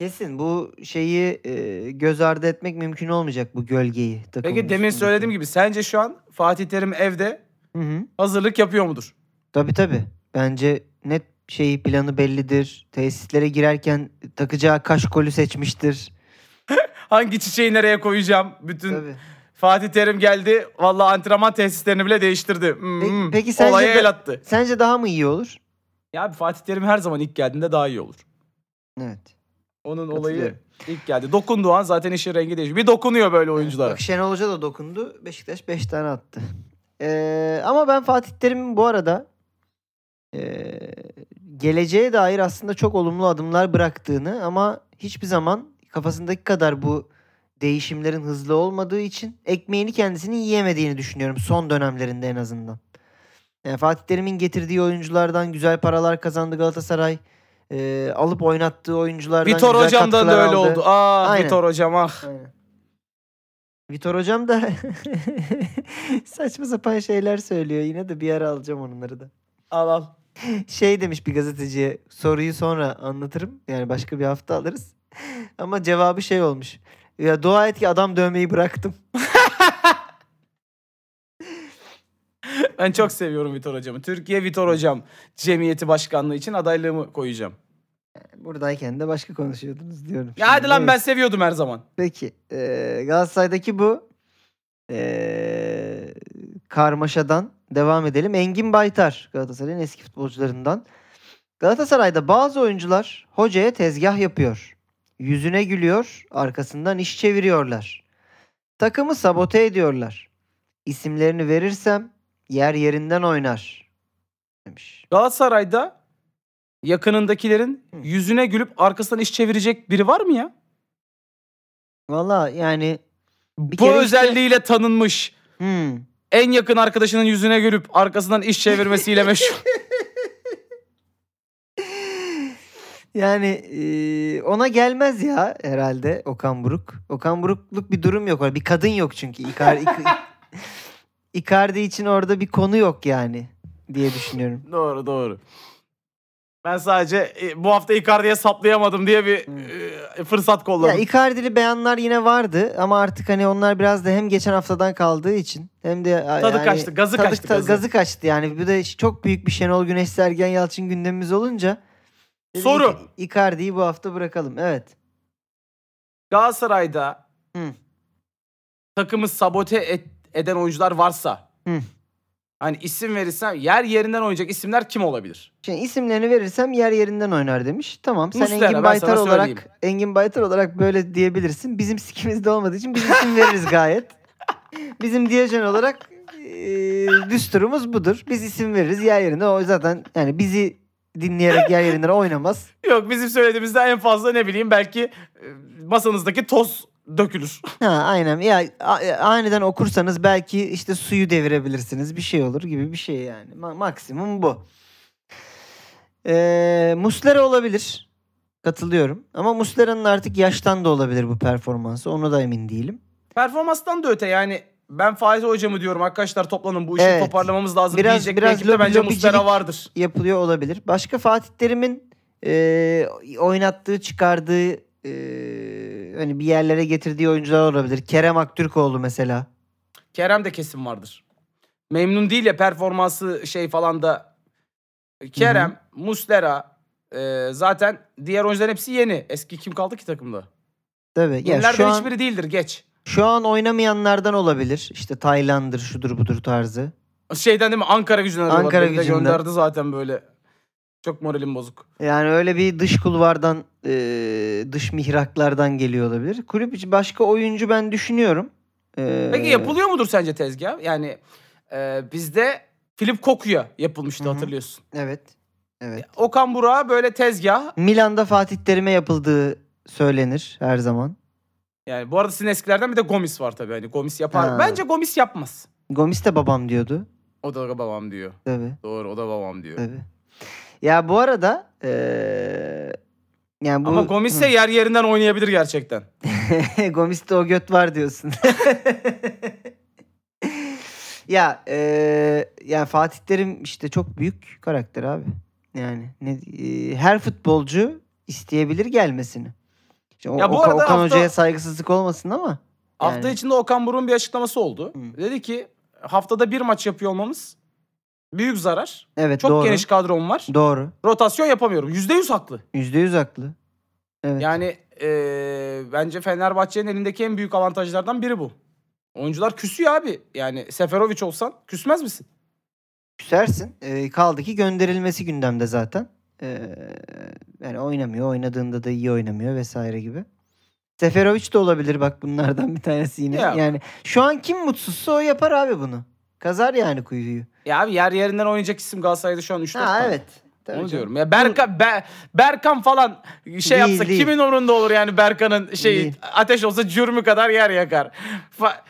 kesin bu şeyi e, göz ardı etmek mümkün olmayacak bu gölgeyi. takımın Peki demin üstündeki. söylediğim gibi sence şu an Fatih Terim evde Hı hı. hazırlık yapıyor mudur? Tabii tabii. Bence net şeyi planı bellidir. Tesislere girerken takacağı kaşkolü seçmiştir. Hangi çiçeği nereye koyacağım? Bütün Tabii. Fatih Terim geldi. Vallahi antrenman tesislerini bile değiştirdi. Hmm, Peki- peki sence Olaya el attı. Sence daha mı iyi olur? Ya abi Fatih Terim her zaman ilk geldiğinde daha iyi olur. Evet. Onun olayı ilk geldi. Dokunduğu an zaten işin rengi değişiyor. Bir dokunuyor böyle oyunculara. Bak Şenol Hoca da dokundu. Beşiktaş 5 tane attı. Ee, ama ben Fatih Terim'in bu arada ee, geleceğe dair aslında çok olumlu adımlar bıraktığını ama hiçbir zaman kafasındaki kadar bu değişimlerin hızlı olmadığı için ekmeğini kendisinin yiyemediğini düşünüyorum son dönemlerinde en azından. Yani Fatih Terim'in getirdiği oyunculardan güzel paralar kazandı Galatasaray. Ee, alıp oynattığı oyunculardan Vitor güzel hocam da öyle aldı. oldu. Aa Aynen. Vitor hocam ah. Aynen. Vitor hocam da saçma sapan şeyler söylüyor. Yine de bir ara alacağım onları da. Al al. Şey demiş bir gazeteciye soruyu sonra anlatırım. Yani başka bir hafta alırız. Ama cevabı şey olmuş. Ya dua et ki adam dövmeyi bıraktım. Ben çok seviyorum Vitor hocamı. Türkiye Vitor hocam cemiyeti başkanlığı için adaylığımı koyacağım. Buradayken de başka konuşuyordunuz diyorum. Ya hadi lan ben seviyordum her zaman. Peki. eee, Galatasaray'daki bu eee, karmaşadan devam edelim. Engin Baytar Galatasaray'ın eski futbolcularından. Galatasaray'da bazı oyuncular hocaya tezgah yapıyor. Yüzüne gülüyor, arkasından iş çeviriyorlar. Takımı sabote ediyorlar. İsimlerini verirsem yer yerinden oynar. Demiş. Galatasaray'da yakınındakilerin yüzüne gülüp arkasından iş çevirecek biri var mı ya? Valla yani Bir Bu kere işte- özelliğiyle tanınmış. hmm, En yakın arkadaşının yüzüne gülüp arkasından iş çevirmesiyle meşhur. Yani eee, ona gelmez ya herhalde Okan Buruk. Okan Burukluk bir durum yok. orada. Bir kadın yok çünkü. Icar, İk- Icardi için orada bir konu yok yani diye düşünüyorum. doğru doğru. Ben sadece e, bu hafta Icardi'ye saplayamadım diye bir Hmm. e, fırsat kolladım. Ya Icardi'li beyanlar yine vardı ama artık hani onlar biraz da hem geçen haftadan kaldığı için hem de Tadı kaçtı, gazı tadı- kaçtı, gazı. gazı kaçtı yani. Bir de çok büyük bir Şenol Güneş Sergen Yalçın gündemimiz olunca dedik Soru. Icardi'yi bu hafta bırakalım. Evet. Galatasaray'da Hı. takımı sabote et- eden oyuncular varsa Hı. hani isim verirsem yer yerinden oynayacak isimler kim olabilir? Şimdi isimlerini verirsem yer yerinden oynar demiş. Tamam sen Muslera, Engin ben Baytar sana olarak söyleyeyim. Engin Baytar olarak böyle diyebilirsin. Bizim sikimizde olmadığı için biz isim veririz gayet. Bizim Diyojen olarak eee düsturumuz budur. Biz isim veririz yer yerinde. O zaten yani bizi dinleyerek yer yerinden oynamaz. Yok bizim söylediğimizde en fazla ne bileyim belki e, masanızdaki toz dökülür. Ha aynen. Ya a- aniden okursanız belki işte suyu devirebilirsiniz. Bir şey olur gibi bir şey yani. Ma- maksimum bu. Ee, Muslera olabilir. Katılıyorum. Ama Muslera'nın artık yaştan da olabilir bu performansı. Ona da emin değilim. Performanstan da öte yani ben Faiz hocamı diyorum arkadaşlar toplanın bu işi Evet. toparlamamız lazım Biraz- diyecek biraz bir ekipte lobi- bence lobicilik- Muslera vardır. Yapılıyor olabilir. Başka Fatih Terim'in e, oynattığı, çıkardığı e, hani bir yerlere getirdiği oyuncular olabilir. Kerem Aktürkoğlu mesela. Kerem de kesin vardır. Memnun değil ya performansı şey falan da. Kerem, Muslera e, zaten diğer oyuncuların hepsi yeni. Eski kim kaldı ki takımda? Tabii. Ya Yenilerden şu an, hiçbiri değildir geç. Şu an oynamayanlardan olabilir. İşte Tayland'dır, şudur budur tarzı. Şeyden değil mi? Ankara gücünden. Ankara gücünden. gönderdi zaten böyle. Çok moralim bozuk. Yani öyle bir dış kulvardan, e, dış mihraklardan geliyor olabilir. Kulüp içi başka oyuncu ben düşünüyorum. E, Peki yapılıyor mudur sence tezgah? Yani e, bizde Filip Koku'ya yapılmıştı Hı hı. hatırlıyorsun. Evet. Evet. Okan Burak'a böyle tezgah. Milan'da Fatih Terim'e yapıldığı söylenir her zaman. Yani bu arada sizin eskilerden bir de Gomis var tabii. Hani Gomis yapar. Ha. Bence Gomis yapmaz. Gomis de babam diyordu. O da babam diyor. Tabii. Doğru o da babam diyor. Tabii. Ya bu arada eee yani bu Ama Gomis de yer yerinden oynayabilir gerçekten. Gomis'te o göt var diyorsun. ya eee yani Fatih Terim işte çok büyük karakter abi. Yani ne eee, her futbolcu isteyebilir gelmesini. O- Ya bu arada Okan hafta- Hoca'ya saygısızlık olmasın ama. Hafta Yani. içinde Okan Buruk'un bir açıklaması oldu. Hı. Dedi ki haftada bir maç yapıyor olmamız büyük zarar. Evet Çok doğru. geniş kadrom var. Doğru. Rotasyon yapamıyorum. Yüzde yüz haklı. Yüzde yüz haklı. Evet. Yani eee, bence Fenerbahçe'nin elindeki en büyük avantajlardan biri bu. Oyuncular küsüyor abi. Yani Seferovic olsan küsmez misin? Küsersin. Ee, kaldı ki gönderilmesi gündemde zaten. Ee, yani oynamıyor. Oynadığında da iyi oynamıyor vesaire gibi. Seferovic de olabilir bak bunlardan bir tanesi yine. Ya. Yani şu an kim mutsuzsa o yapar abi bunu. Kazar yani kuyuyu. Ya abi yer yerinden oynayacak isim Galatasaray'da şu an 3-4 Ha tane. evet. Tabii Onu canım. diyorum. Ya Berkan, Be- Berkan falan şey yapsa değil. kimin umurunda olur yani Berkan'ın şeyi Değil. ateş olsa cürmü kadar yer yakar. Fa-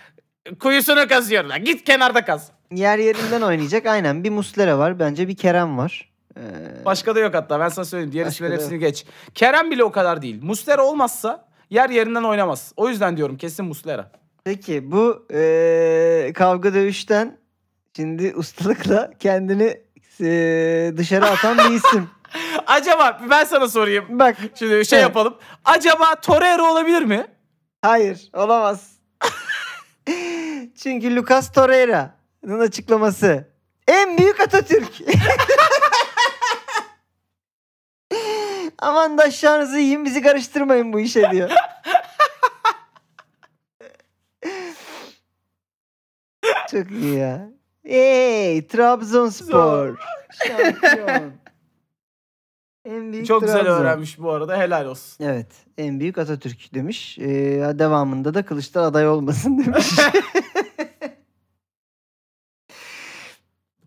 kuyusunu kazıyor lan. Git kenarda kaz. Yer yerinden oynayacak. Aynen bir Muslera var. Bence bir Kerem var. Ee, Başka da yok hatta ben sana söyleyeyim. Diğer isimlerin hepsini geç. Kerem bile o kadar değil. Muslera olmazsa yer yerinden oynamaz. O yüzden diyorum kesin Muslera. Peki bu ee, kavga dövüşten şimdi ustalıkla kendini ee, dışarı atan bir isim. Acaba ben sana sorayım. Bak Şimdi şey Evet. yapalım. Acaba Torreira olabilir mi? Hayır, olamaz. Çünkü Lucas Torreira'nın açıklaması en büyük Atatürk. Aman da aşağınızı yiyin bizi karıştırmayın bu işe diyor. Çok iyi ya. Hey Trabzonspor. Şampiyon. En büyük Çok güzel Trabzon. öğrenmiş bu arada. Helal olsun. Evet. En büyük Atatürk demiş. Ee, devamında da Kılıçlar aday olmasın demiş.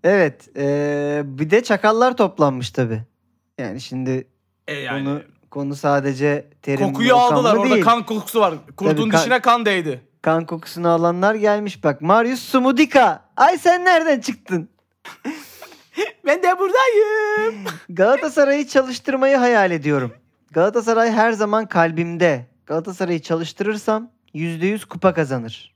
evet. ee, bir de çakallar toplanmış tabi. Yani şimdi E yani. konu, konu sadece terim Kokuyu aldılar. Orada değil. kan kokusu var. Kurdun Tabii kan- dişine kan değdi. Kan kokusunu alanlar gelmiş. Bak Marius Sumudika. Ay sen nereden çıktın? Ben de buradayım. Galatasaray'ı çalıştırmayı hayal ediyorum. Galatasaray her zaman kalbimde. Galatasaray'ı çalıştırırsam %100 kupa kazanır.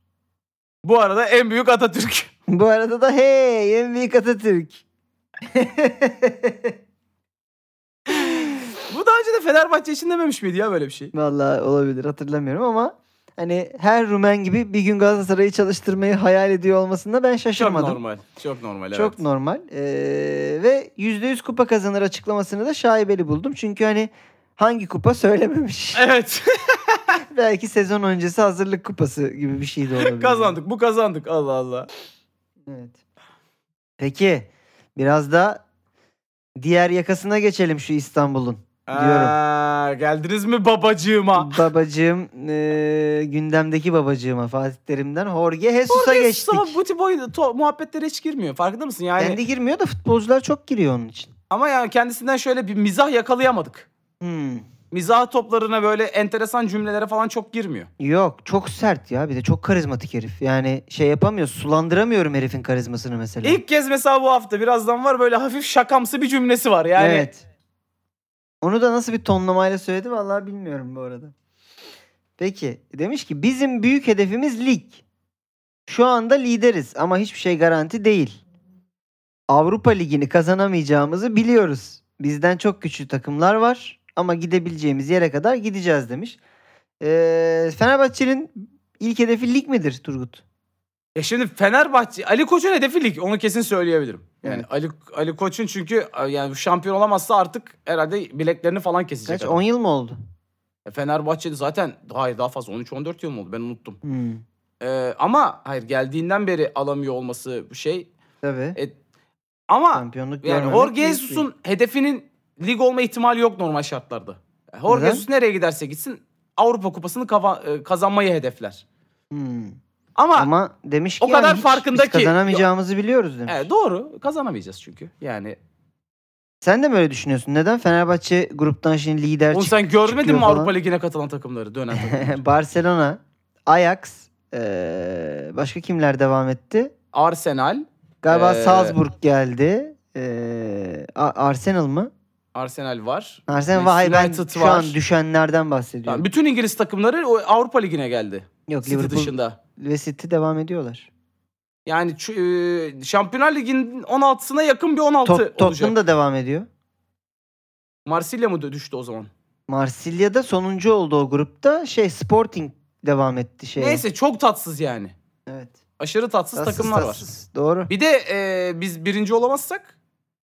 Bu arada en büyük Atatürk. Bu arada da hey en büyük Atatürk. Daha önce de Fenerbahçe için dememiş miydi ya böyle bir şey? Vallahi olabilir hatırlamıyorum ama hani her Rumen gibi bir gün Galatasaray'ı çalıştırmayı hayal ediyor olmasında ben Çok şaşırmadım. normal. Çok normal Çok evet. normal. Ee, ve %100 kupa kazanır açıklamasını da şaibeli buldum. Çünkü hani hangi kupa söylememiş. Evet. Belki sezon öncesi hazırlık kupası gibi bir şey de olabilir. kazandık. Bu kazandık. Allah Allah. Evet. Peki biraz da diğer yakasına geçelim şu İstanbul'un. Diyorum. Aa, geldiniz mi babacığıma? Babacığım e, gündemdeki babacığıma Fatih Terim'den Jorge Jesus'a Oraya geçtik. Ama bu tip oyun, to- muhabbetlere hiç girmiyor. Farkında mısın? Yani Kendi girmiyor da futbolcular çok giriyor onun için. ama yani kendisinden şöyle bir mizah yakalayamadık. Hmm. Mizah toplarına böyle enteresan cümlelere falan çok girmiyor. Yok çok sert ya bir de çok karizmatik herif. Yani şey yapamıyor sulandıramıyorum herifin karizmasını mesela. İlk kez mesela bu hafta birazdan var böyle hafif şakamsı bir cümlesi var. Yani Evet. Onu da nasıl bir tonlamayla söyledi vallahi bilmiyorum bu arada. Peki demiş ki bizim büyük hedefimiz lig. Şu anda lideriz ama hiçbir şey garanti değil. Avrupa Ligi'ni kazanamayacağımızı biliyoruz. Bizden çok güçlü takımlar var ama gidebileceğimiz yere kadar gideceğiz demiş. Ee, Fenerbahçe'nin ilk hedefi lig midir Turgut? Ya şimdi Fenerbahçe Ali Koç'un hedefi lig. Onu kesin söyleyebilirim. Yani Evet. Ali Ali Koç'un çünkü yani şampiyon olamazsa artık herhalde bileklerini falan kesecek. Kaç? adam. 10 yıl mı oldu? E, Fenerbahçe'de zaten hayır daha fazla 13-14 yıl mı oldu ben unuttum. Hmm. Ee, ama hayır geldiğinden beri alamıyor olması bu şey. Tabii. E, Ama Şampiyonluk yani görmemek Jorge büyük bir- Jesus'un hedefinin lig olma ihtimali yok normal şartlarda. Jorge Neden? Jesus nereye giderse gitsin Avrupa Kupası'nı e, kazanmayı hedefler. Hmm. Ama, Ama demiş ki o kadar yani farkında biz ki- kazanamayacağımızı biliyoruz demiş. e, doğru kazanamayacağız çünkü. Yani Sen de mi öyle düşünüyorsun? Neden Fenerbahçe gruptan şimdi lider Oğlum çık- sen görmedin mi falan? Avrupa Ligi'ne katılan takımları, dönen takımları? Barcelona, Ajax, eee, başka kimler devam etti? Arsenal, Galiba Ee, Salzburg geldi. A- Arsenal mı? Arsenal var. Arsenal var. Hayır, ben şu var. an düşenlerden bahsediyorum. Tamam, bütün İngiliz takımları Avrupa Ligi'ne geldi. Yok City Liverpool dışında. Ve City devam ediyorlar. Yani e, Şampiyonlar Ligi'nin 16'sına yakın bir 16 Tot- olacak. Tottenham da devam ediyor. Marsilya mı düştü o zaman? Marsilya'da sonuncu oldu o grupta. Şey Sporting devam etti şey. Neyse çok tatsız yani. Evet. Aşırı tatsız, Tatsız, takımlar var. tatsız. Doğru. Bir de e, biz birinci olamazsak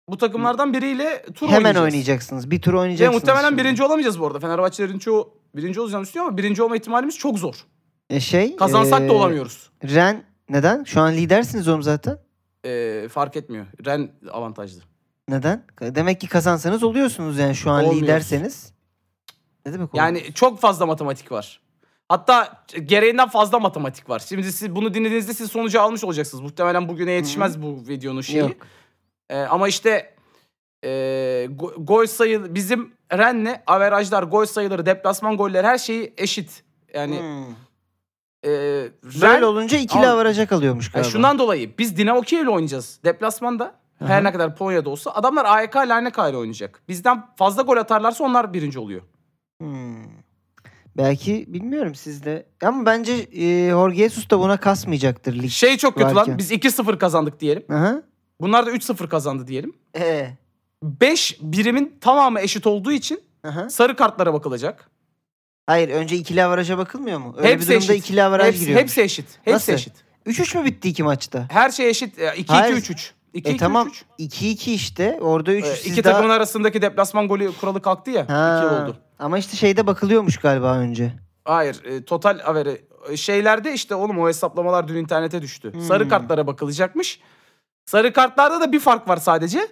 bu takımlardan biriyle tur Hemen oynayacağız. oynayacaksınız. Bir tur Ve oynayacaksınız. muhtemelen şimdi. birinci olamayacağız bu arada. Fenerbahçelerin çoğu birinci olacağını düşünüyor ama birinci olma ihtimalimiz çok zor. E şey. Kazansak eee, da olamıyoruz. Ren neden? Şu an lidersiniz oğlum zaten. E, fark etmiyor. Ren avantajlı. Neden? Demek ki kazansanız oluyorsunuz yani şu an Olmuyoruz. liderseniz. Ne demek oluyor? Yani çok fazla matematik var. Hatta gereğinden fazla matematik var. Şimdi siz bunu dinlediğinizde siz sonucu almış olacaksınız. Muhtemelen bugüne yetişmez bu videonun şeyi. Yok. Ee, ama işte e, go- gol sayı bizim Ren'le averajlar, gol sayıları, deplasman golleri her şeyi eşit. Yani Hmm. E, Böyle Ren olunca ikili Al- avaraja kalıyormuş yani galiba. şundan dolayı biz Dinamo Kiev ile oynayacağız deplasmanda. Her ne kadar Polonya'da olsa adamlar AEK Larnaca ile oynayacak. Bizden fazla gol atarlarsa onlar birinci oluyor. Hmm. Belki bilmiyorum sizde. Ama bence e, Jorge Jesus da buna kasmayacaktır lig. Şey çok kötü Varken. lan. Biz 2-0 kazandık diyelim. Aha. Bunlar da 3-0 kazandı diyelim. Ee. 5 birimin tamamı eşit olduğu için Aha. sarı kartlara bakılacak. Hayır önce ikili avaraja bakılmıyor mu? Öyle Hepsi bir durumda eşit. ikili avaraj Hepsi, giriyor. hepsi eşit. Hepsi Nasıl? eşit. 3-3 mü bitti iki maçta? Her şey eşit. 2-2-3-3. Hayır. 2-2-3-3. E tamam 2-2 işte. Orada 3 Ee, iki daha... takımın arasındaki deplasman golü kuralı kalktı ya. Ha. 2 oldu. Ama işte şeyde bakılıyormuş galiba önce. Hayır. e, total averi. e, Şeylerde işte oğlum o hesaplamalar dün internete düştü. Hmm. Sarı kartlara bakılacakmış. Sarı kartlarda da bir fark var sadece.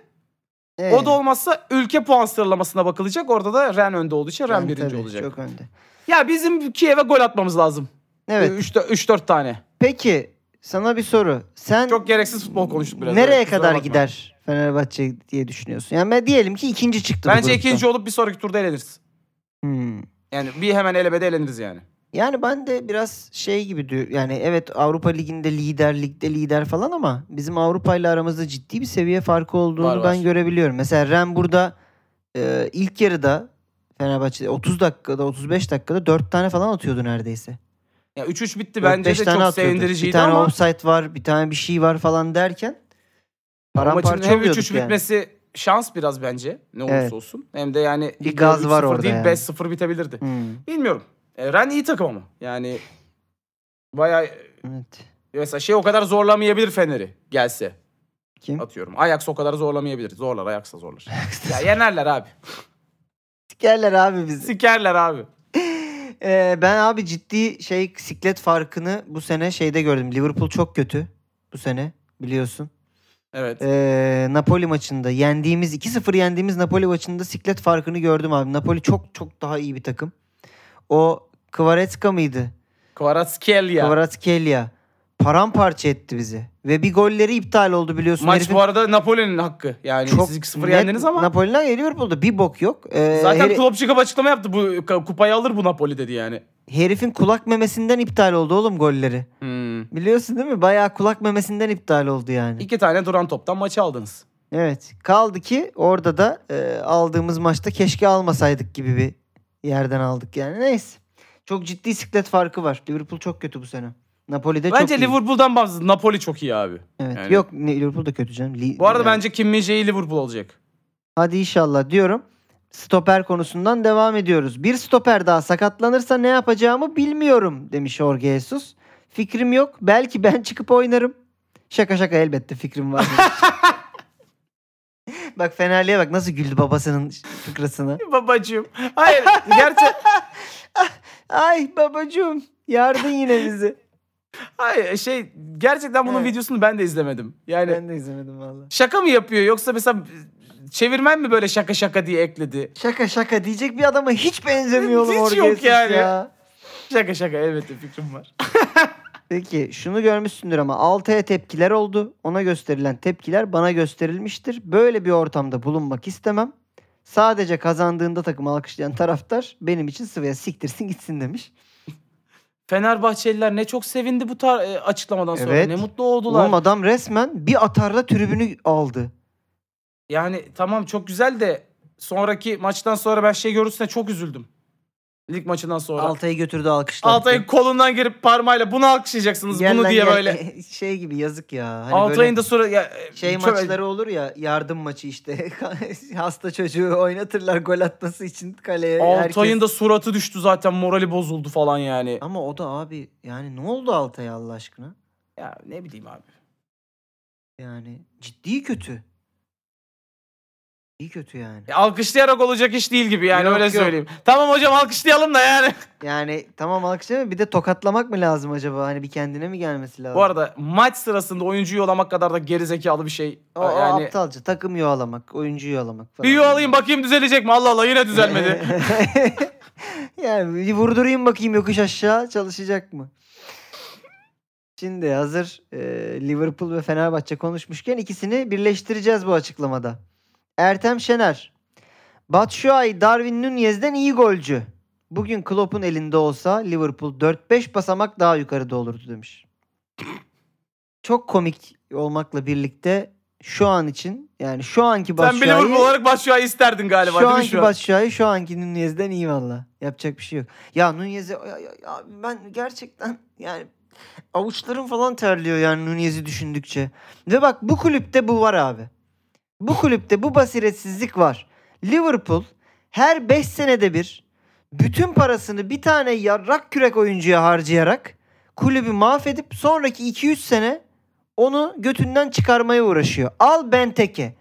Ee, O da olmazsa ülke puan sıralamasına bakılacak. Orada da Ren önde olduğu için Ren yani birinci tabii, olacak. Çok önde. Ya bizim Kiev'e gol atmamız lazım. Evet. 3-4 tane. Peki sana bir soru. Sen Çok gereksiz futbol konuştuk biraz. nereye evet, kadar bakma. gider Fenerbahçe diye düşünüyorsun? Yani ben diyelim ki ikinci çıktı Bence ikinci olup bir sonraki turda eleniriz. Hmm. Yani bir hemen elebede eleniriz yani. Yani ben de biraz şey gibi diyor. Yani evet Avrupa Ligi'nde lider, ligde lider falan ama bizim Avrupa ile aramızda ciddi bir seviye farkı olduğunu Var, var. ben görebiliyorum. Mesela Ren burada e, ilk yarıda Fenerbahçe 30 dakikada 35 dakikada 4 tane falan atıyordu neredeyse. Ya 3-3 bitti 4-5 bence de çok atıyordu. sevindiriciydi Bir tane ama offside var, bir tane bir şey var falan derken maçın paramparça hem oluyorduk 3-3 yani. bitmesi şans biraz bence ne olursa Evet. olsun. Hem de yani Bir gaz var 3-0 orada değil yani. 5-0 bitebilirdi. Hmm, Bilmiyorum. E, Ren iyi takım ama. Yani bayağı evet. mesela şey o kadar zorlamayabilir Fener'i gelse. Kim? Atıyorum. Ajax o kadar zorlamayabilir. Zorlar Ajax da zorlar. ya yenerler abi. Sikerler abi bizi. Sikerler abi. Ee, ben abi ciddi şey siklet farkını bu sene şeyde gördüm. Liverpool çok kötü bu sene biliyorsun. Evet. Ee, Napoli maçında yendiğimiz 2-0 yendiğimiz Napoli maçında siklet farkını gördüm abi. Napoli çok çok daha iyi bir takım. O Kvaretska mıydı? Kvaratskhelia. Kvaratskhelia paramparça etti bizi. Ve bir golleri iptal oldu biliyorsun. Maç Herifin bu arada Napoli'nin hakkı. Yani çok siz 2-0 net yendiniz ama Napoli'den Liverpool'da bir bok yok. Ee, zaten heri- Klopp çıkıp açıklama yaptı. Bu kupayı alır bu Napoli dedi yani. herifin kulak memesinden iptal oldu oğlum golleri. Hmm. Biliyorsun değil mi? Bayağı kulak memesinden iptal oldu yani. İki tane duran toptan maçı aldınız. Evet. Kaldı ki orada da e, aldığımız maçta keşke almasaydık gibi bir yerden aldık yani. Neyse. Çok ciddi siklet farkı var. Liverpool çok kötü bu sene. Napoli de Bence çok iyi. Liverpool'dan bağımsız. Napoli çok iyi abi. Evet. yani- Yok Liverpool da kötü canım. Li- Bu arada yani- bence Kim Min-jae Liverpool olacak. Hadi inşallah diyorum. Stoper konusundan devam ediyoruz. Bir stoper daha sakatlanırsa ne yapacağımı bilmiyorum demiş Jorge Jesus. Fikrim yok. Belki ben çıkıp oynarım. Şaka şaka elbette fikrim var. bak Fenerli'ye bak nasıl güldü babasının fıkrasına. Babacığım. Hayır. Gerçi Ay babacığım yardın yine bizi. Hayır şey gerçekten bunun Evet. videosunu ben de izlemedim. Yani Ben de izlemedim valla. şaka mı yapıyor yoksa mesela çevirmen mi böyle şaka şaka diye ekledi? Şaka şaka diyecek bir adama hiç benzemiyor oğlum Hiç yok yani. ya. Şaka şaka elbette fikrim var. Peki şunu görmüşsündür ama Altay'a tepkiler oldu. Ona gösterilen tepkiler bana gösterilmiştir. Böyle bir ortamda bulunmak istemem. Sadece kazandığında takım alkışlayan taraftar benim için sıvıya siktirsin gitsin demiş. Fenerbahçeliler ne çok sevindi bu tar- e, açıklamadan sonra. Evet. Ne mutlu oldular. Oğlum adam resmen bir atarla tribünü aldı. Yani tamam çok güzel de sonraki maçtan sonra ben şey görürsene çok üzüldüm. Lig maçından sonra. Altay'ı götürdü alkışlattı. Altay'ın kolundan girip parmağıyla bunu alkışlayacaksınız Gel bunu lan diye gel. böyle. Şey gibi yazık ya. Hani Altay'ın böyle da sonra ya, e, şey şöyle- maçları olur ya yardım maçı işte. Hasta çocuğu oynatırlar gol atması için kaleye. Altay'ın herkes- da suratı düştü zaten morali bozuldu falan yani. Ama o da abi yani ne oldu Altay'a Allah aşkına? Ya ne bileyim abi. Yani ciddi kötü. İyi kötü yani. Ya alkışlayarak olacak iş değil gibi yani Yok, öyle yok. söyleyeyim. Tamam hocam alkışlayalım da yani. Yani tamam alkışlamıyor bir de tokatlamak mı lazım acaba? Hani bir kendine mi gelmesi lazım? Bu arada maç sırasında oyuncuyu yolamak kadar da gerizekalı bir şey. o, o yani aptalca takım yuhalamak, oyuncu yuhalamak falan. bir yuvalayayım bakayım düzelecek mi? Allah Allah yine düzelmedi. yani bir vurdurayım bakayım yokuş aşağı çalışacak mı? Şimdi hazır e, Liverpool ve Fenerbahçe konuşmuşken ikisini birleştireceğiz bu açıklamada. Ertem Şener. Batshuayi Darwin Nunez'den iyi golcü. Bugün Klopp'un elinde olsa Liverpool 4-5 basamak daha yukarıda olurdu demiş. Çok komik olmakla birlikte şu an için yani şu anki Sen bir Batshuayi Liverpool olarak Batshuayi isterdin galiba şu değil mi şu an? Batshuayi şu anki Nunez'den iyi valla. Yapacak bir şey yok. Ya Nunez'e ya, ya- ya ben gerçekten yani avuçlarım falan terliyor yani Nunez'i düşündükçe. Ve bak bu kulüpte bu var abi. Bu kulüpte bu basiretsizlik var. Liverpool her 5 senede bir bütün parasını bir tane yarrak kürek oyuncuya harcayarak kulübü mahvedip sonraki 2-3 sene onu götünden çıkarmaya uğraşıyor. Al Benteke,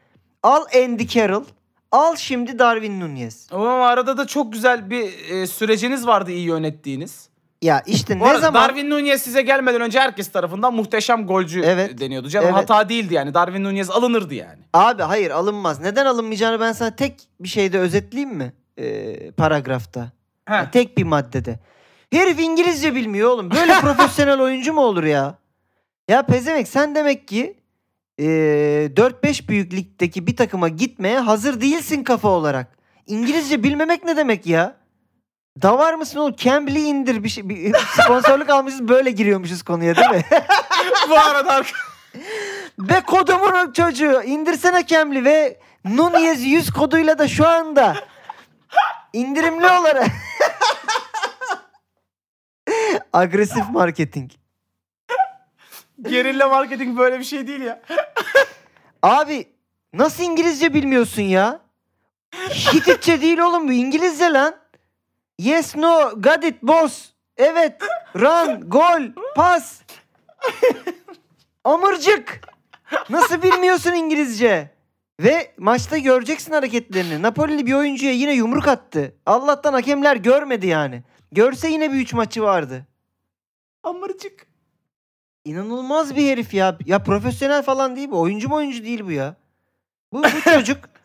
al Andy Carroll, al şimdi Darwin Nunez. Ama arada da çok güzel bir e, süreciniz vardı iyi yönettiğiniz. Ya işte Bu ne arada zaman Darwin Nunez size gelmeden önce herkes tarafından muhteşem golcü Evet. deniyordu. Canım Evet. hata değildi yani. Darwin Nunez alınırdı yani. Abi hayır alınmaz. Neden alınmayacağını ben sana tek bir şeyde özetleyeyim mi? Ee, paragrafta. Heh. Ya tek bir maddede. Herif İngilizce bilmiyor oğlum. Böyle profesyonel oyuncu mu olur ya? Ya pezemek sen demek ki ee, 4-5 büyük ligdeki bir takıma gitmeye hazır değilsin kafa olarak. İngilizce bilmemek ne demek ya? Davar mısın oğlum? Cambly'i indir bir şey. Bir sponsorluk almışız böyle giriyormuşuz konuya değil mi? Bu arada Ve kodumun çocuğu indirsene Cambly ve Nunez 100 koduyla da şu anda indirimli olarak agresif marketing. gerilla marketing böyle bir şey değil ya. Abi nasıl İngilizce bilmiyorsun ya? Hititçe değil oğlum bu İngilizce lan. Yes no got it boss. Evet run gol pas. Amırcık. Nasıl bilmiyorsun İngilizce? Ve maçta göreceksin hareketlerini. Napoli'li bir oyuncuya yine yumruk attı. Allah'tan hakemler görmedi yani. Görse yine bir üç maçı vardı. Amırcık. İnanılmaz bir herif ya. Ya profesyonel falan değil bu. Oyuncu mu oyuncu değil bu ya. Bu, bu çocuk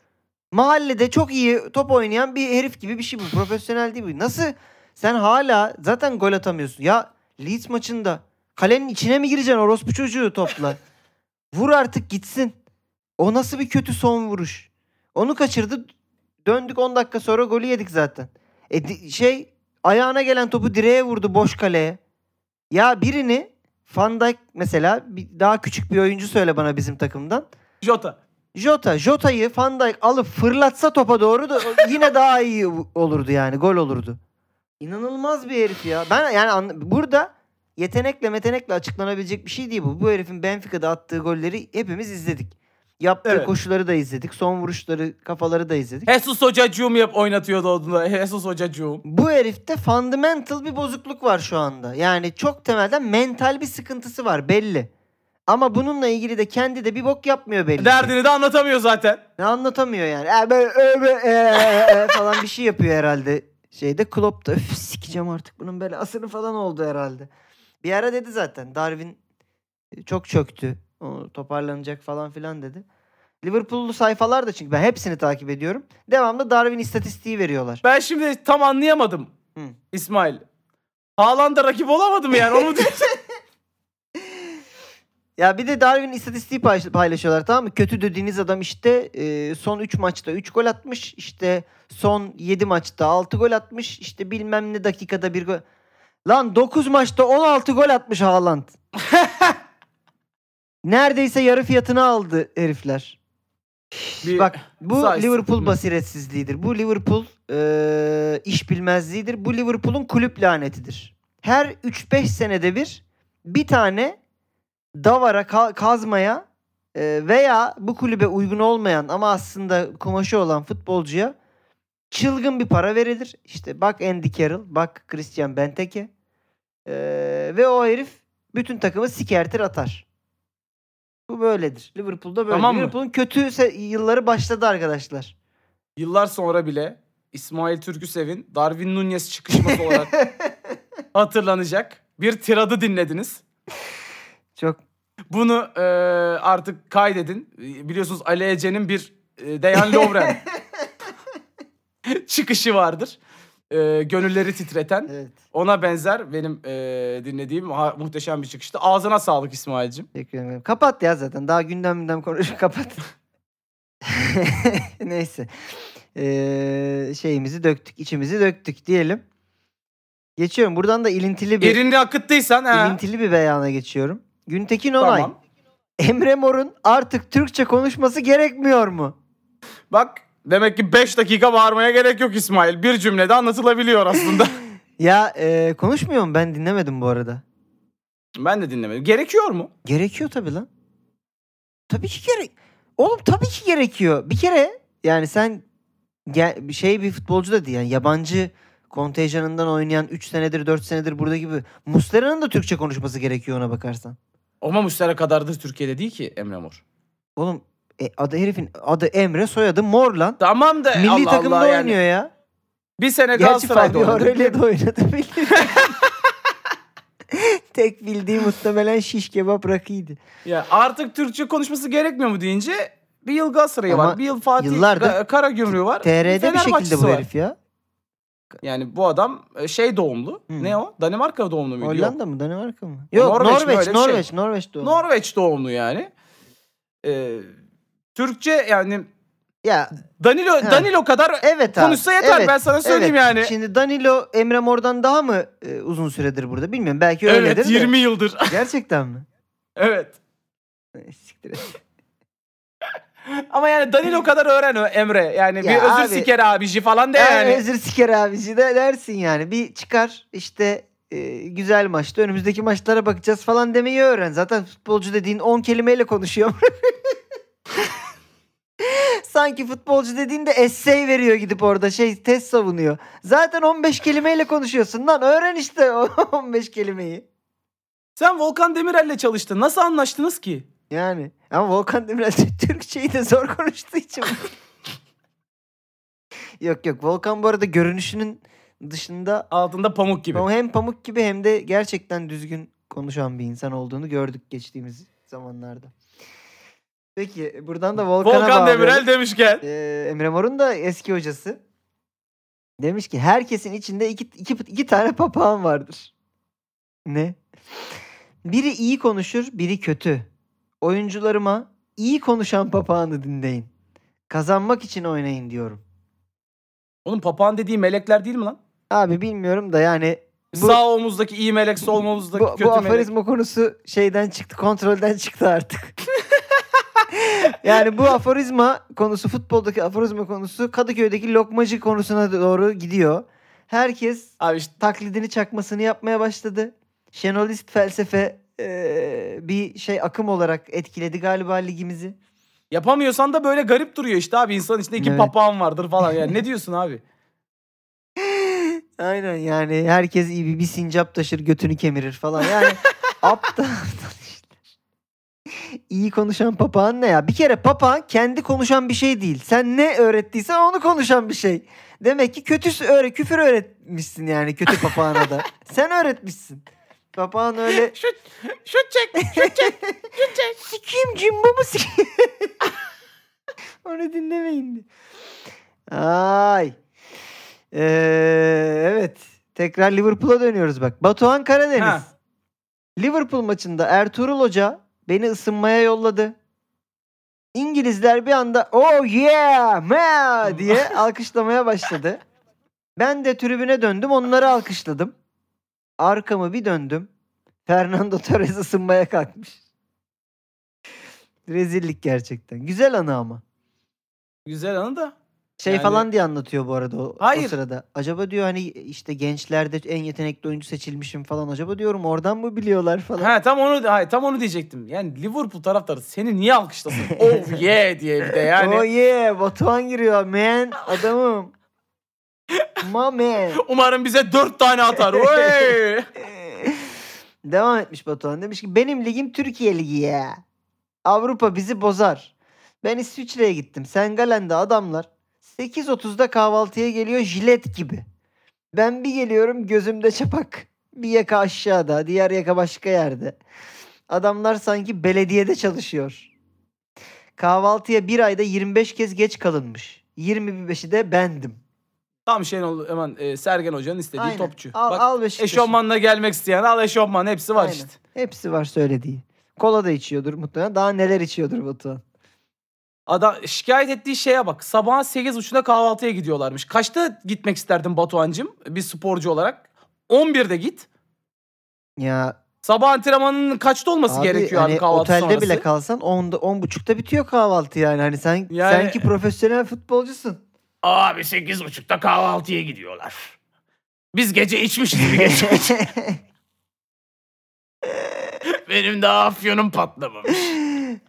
mahallede çok iyi top oynayan bir herif gibi bir şey bu. Profesyonel değil bu. Nasıl sen hala zaten gol atamıyorsun. Ya Leeds maçında kalenin içine mi gireceksin orospu çocuğu topla? Vur artık gitsin. O nasıl bir kötü son vuruş. Onu kaçırdı. Döndük 10 dakika sonra golü yedik zaten. E şey ayağına gelen topu direğe vurdu boş kaleye. Ya birini Van Dijk mesela daha küçük bir oyuncu söyle bana bizim takımdan. Jota. Jota, Jota'yı Van Dijk alıp fırlatsa topa doğru da yine daha iyi olurdu yani. Gol olurdu. İnanılmaz bir herif ya. Ben yani burada yetenekle metenekle açıklanabilecek bir şey değil bu. Bu herifin Benfica'da attığı golleri hepimiz izledik. Yaptığı Evet. koşuları da izledik. Son vuruşları, kafaları da izledik. Jesus Hocacığım yap oynatıyordu onu Jesus Hocacığım. Bu herifte fundamental bir bozukluk var şu anda. Yani çok temelden mental bir sıkıntısı var belli. Ama bununla ilgili de kendi de bir bok yapmıyor belli. ki. Derdini de anlatamıyor zaten. Ne anlatamıyor yani. E, e, böyle, e, e, e falan bir şey yapıyor herhalde. Şeyde Klopp da öf sikeceğim artık bunun belasını falan oldu herhalde. Bir ara dedi zaten Darwin e, çok çöktü. O toparlanacak falan filan dedi. Liverpool'lu sayfalar da çünkü ben hepsini takip ediyorum. Devamlı Darwin istatistiği veriyorlar. Ben şimdi tam anlayamadım. Hı. İsmail. Haaland'a rakip olamadı mı yani? Onu diyorsun? Ya bir de Darwin istatistiği paylaş- paylaşıyorlar tamam mı? Kötü dediğiniz adam işte e, son 3 maçta 3 gol atmış. İşte son 7 maçta 6 gol atmış. İşte bilmem ne dakikada bir gol. Lan 9 maçta 16 gol atmış Haaland. Neredeyse yarı fiyatını aldı herifler. Bir- Bak bu. Liverpool basiretsizliğidir. Bu Liverpool e, iş bilmezliğidir. Bu Liverpool'un kulüp lanetidir. Her 3-5 senede bir bir tane davara ka- kazmaya e, veya bu kulübe uygun olmayan ama aslında kumaşı olan futbolcuya çılgın bir para verilir. İşte bak Andy Carroll, bak Christian Benteke. E, ve o herif bütün takımı sikertir atar. Bu böyledir. Liverpool'da böyle. Tamam mı? Liverpool'un kötü se- yılları başladı arkadaşlar. Yıllar sonra bile İsmail Türküsev'in Darwin Nunez çıkışması olarak hatırlanacak. Bir tiradı dinlediniz. Çok Bunu e, artık kaydedin. Biliyorsunuz Ali Ece'nin bir e, Dejan Lovren çıkışı vardır. E, gönülleri titreten. evet. Ona benzer benim e, dinlediğim ha- muhteşem bir çıkıştı. Ağzına sağlık İsmail'cim. Teşekkür ederim. Kapat ya zaten. Daha gündem gündem konuşup kapat. Neyse. Ee, şeyimizi döktük, içimizi döktük diyelim. Geçiyorum. Buradan da ilintili bir Erini akıttıysan ha. ilintili bir beyana geçiyorum. Güntekin Onay. Tamam. Emre Mor'un artık Türkçe konuşması gerekmiyor mu? Bak demek ki 5 dakika bağırmaya gerek yok İsmail. Bir cümlede anlatılabiliyor aslında. Ya e, konuşmuyor mu? Ben dinlemedim bu arada. ben de dinlemedim. Gerekiyor mu? Gerekiyor tabii lan. Tabii ki gerek. Oğlum tabii ki gerekiyor. Bir kere yani sen ge- şey bir futbolcu da değil yani yabancı kontenjanından oynayan 3 senedir 4 senedir burada gibi Muslera'nın da Türkçe konuşması gerekiyor ona bakarsan. Ama Mustera kadardır Türkiye'de değil ki Emre Mor. Oğlum e, adı herifin adı Emre soyadı Mor lan. Tamam da Milli Allah takımda Allah yani. oynuyor ya. Bir sene Gerçi Galatasaray'da oynadı. Aurelio'da oynadı biliyorum. Tek bildiği muhtemelen şiş kebap rakıydı. Ya artık Türkçe konuşması gerekmiyor mu deyince bir yıl Galatasaray'ı var. Bir yıl Fatih Karagümrük'ü var. TR'de bir şekilde bu herif ya. Yani bu adam e, şey doğumlu. Hı. Ne o? Danimarka doğumlu muydu? Yok. Hollanda mı Danimarka mı? Yok Norveç? Norveç bir Norveç şey. Norveç doğru. Norveç doğumlu yani. Ee, Türkçe yani ya Danilo Ha. Danilo kadar evet abi. konuşsa yeter evet, ben sana söyleyeyim evet. yani. Şimdi Danilo Emre Mor'dan daha mı e, uzun süredir burada bilmiyorum. Belki öyledir Evet de. 20 yıldır. Gerçekten mi? evet. Siktir et. Ama yani Danilo kadar öğren o Emre. Yani bir Ya özür abi- siker abici falan de Yani. yani. Özür siker abici de dersin yani. Bir çıkar işte e, güzel maçta önümüzdeki maçlara bakacağız falan demeyi öğren. Zaten futbolcu dediğin 10 kelimeyle konuşuyor. Sanki futbolcu dediğinde essay veriyor gidip orada şey test savunuyor. Zaten 15 kelimeyle konuşuyorsun lan öğren işte o 15 kelimeyi. Sen Volkan Demirel'le çalıştın. Nasıl anlaştınız ki? Yani ama Volkan Demirel Türkçeyi de zor konuştuğu için. yok yok Volkan bu arada görünüşünün dışında Altında pamuk gibi. hem pamuk gibi hem de gerçekten düzgün konuşan bir insan olduğunu gördük geçtiğimiz zamanlarda. Peki buradan da Volkan'a Volkan. Demirel demişken. Ee, Emre Mor'un da eski hocası. Demiş ki herkesin içinde iki, iki, iki tane papağan vardır. Ne? Biri iyi konuşur, biri kötü. Oyuncularıma iyi konuşan papağanı dinleyin. Kazanmak için oynayın diyorum. Oğlum papağan dediği melekler değil mi lan? Abi bilmiyorum da yani bu, Sağ omuzdaki iyi melek, sol omuzdaki bu, kötü bu melek. aforizma konusu şeyden çıktı, kontrolden çıktı artık. yani bu aforizma konusu, futboldaki aforizma konusu Kadıköy'deki lokmacı konusuna doğru gidiyor. Herkes Abi işte taklidini çakmasını yapmaya başladı. Şenolist felsefe bir şey akım olarak etkiledi galiba ligimizi. yapamıyorsan da böyle garip duruyor işte abi. İnsanın içinde iki Evet. papağan vardır falan. Yani ne diyorsun abi? Aynen yani herkes iyi bir, bir sincap taşır götünü kemirir falan. Yani aptal. İyi konuşan papağan ne ya? Bir kere papağan kendi konuşan bir şey değil. Sen ne öğrettiysen onu konuşan bir şey. Demek ki kötü öğre küfür öğretmişsin yani kötü papağana da. Sen öğretmişsin. Papağan öyle Şut, şut çek, şut çek, şut çek. sikiyim cimbo mu sikiyim? Onu dinlemeyin. diye. Ay. Ee, evet. Tekrar Liverpool'a dönüyoruz bak. Batuhan Karadeniz. Ha. Liverpool maçında Ertuğrul Hoca beni ısınmaya yolladı. İngilizler bir anda oh yeah ma diye alkışlamaya başladı. Ben de tribüne döndüm onları alkışladım. Arkamı bir döndüm. Fernando Torres ısınmaya kalkmış. Rezillik gerçekten. Güzel anı ama. Güzel anı da. Şey Yani- falan diye anlatıyor bu arada o, o Hayır. sırada. Acaba diyor hani işte gençlerde en yetenekli oyuncu seçilmişim falan. Acaba diyorum oradan mı biliyorlar falan. Ha tam onu hayır, tam onu diyecektim. Yani Liverpool taraftarı seni niye alkışlasın? oh yeah diye bir de yani. Oh yeah Batuhan giriyor man adamım. Man. Umarım bize dört tane atar. Oy! Devam etmiş Batuhan. Demiş ki benim ligim Türkiye Ligi ya. Avrupa bizi bozar. Ben İsviçre'ye gittim. Sengalen'de adamlar 8.30'da kahvaltıya geliyor jilet gibi. Ben bir geliyorum gözümde çapak. Bir yaka aşağıda, diğer yaka başka yerde. Adamlar sanki belediyede çalışıyor. Kahvaltıya bir ayda 25 kez geç kalınmış. 25'i de bendim. Tam şey oldu hemen e, Sergen Hoca'nın istediği Aynen. topçu. Al, Bak al Beşiktaş'ı. eşofmanla gelmek isteyen al eşofman hepsi var Aynen. işte. Hepsi var söylediği. Kola da içiyordur muhtemelen. Daha neler içiyordur Batuhan. Adam şikayet ettiği şeye bak. Sabahın 8.30'da kahvaltıya gidiyorlarmış. Kaçta gitmek isterdin Batuhan'cığım bir sporcu olarak? 11'de git. Ya Sabah antrenmanının kaçta olması abi, gerekiyor hani abi kahvaltı otelde sonrası? bile kalsan 10'da 10.30'da bitiyor kahvaltı yani. Hani sen Yani- sen ki profesyonel futbolcusun. Abi 8.30'da kahvaltıya gidiyorlar. Biz gece içmişiz bir gece. Benim de afyonum patlamamış.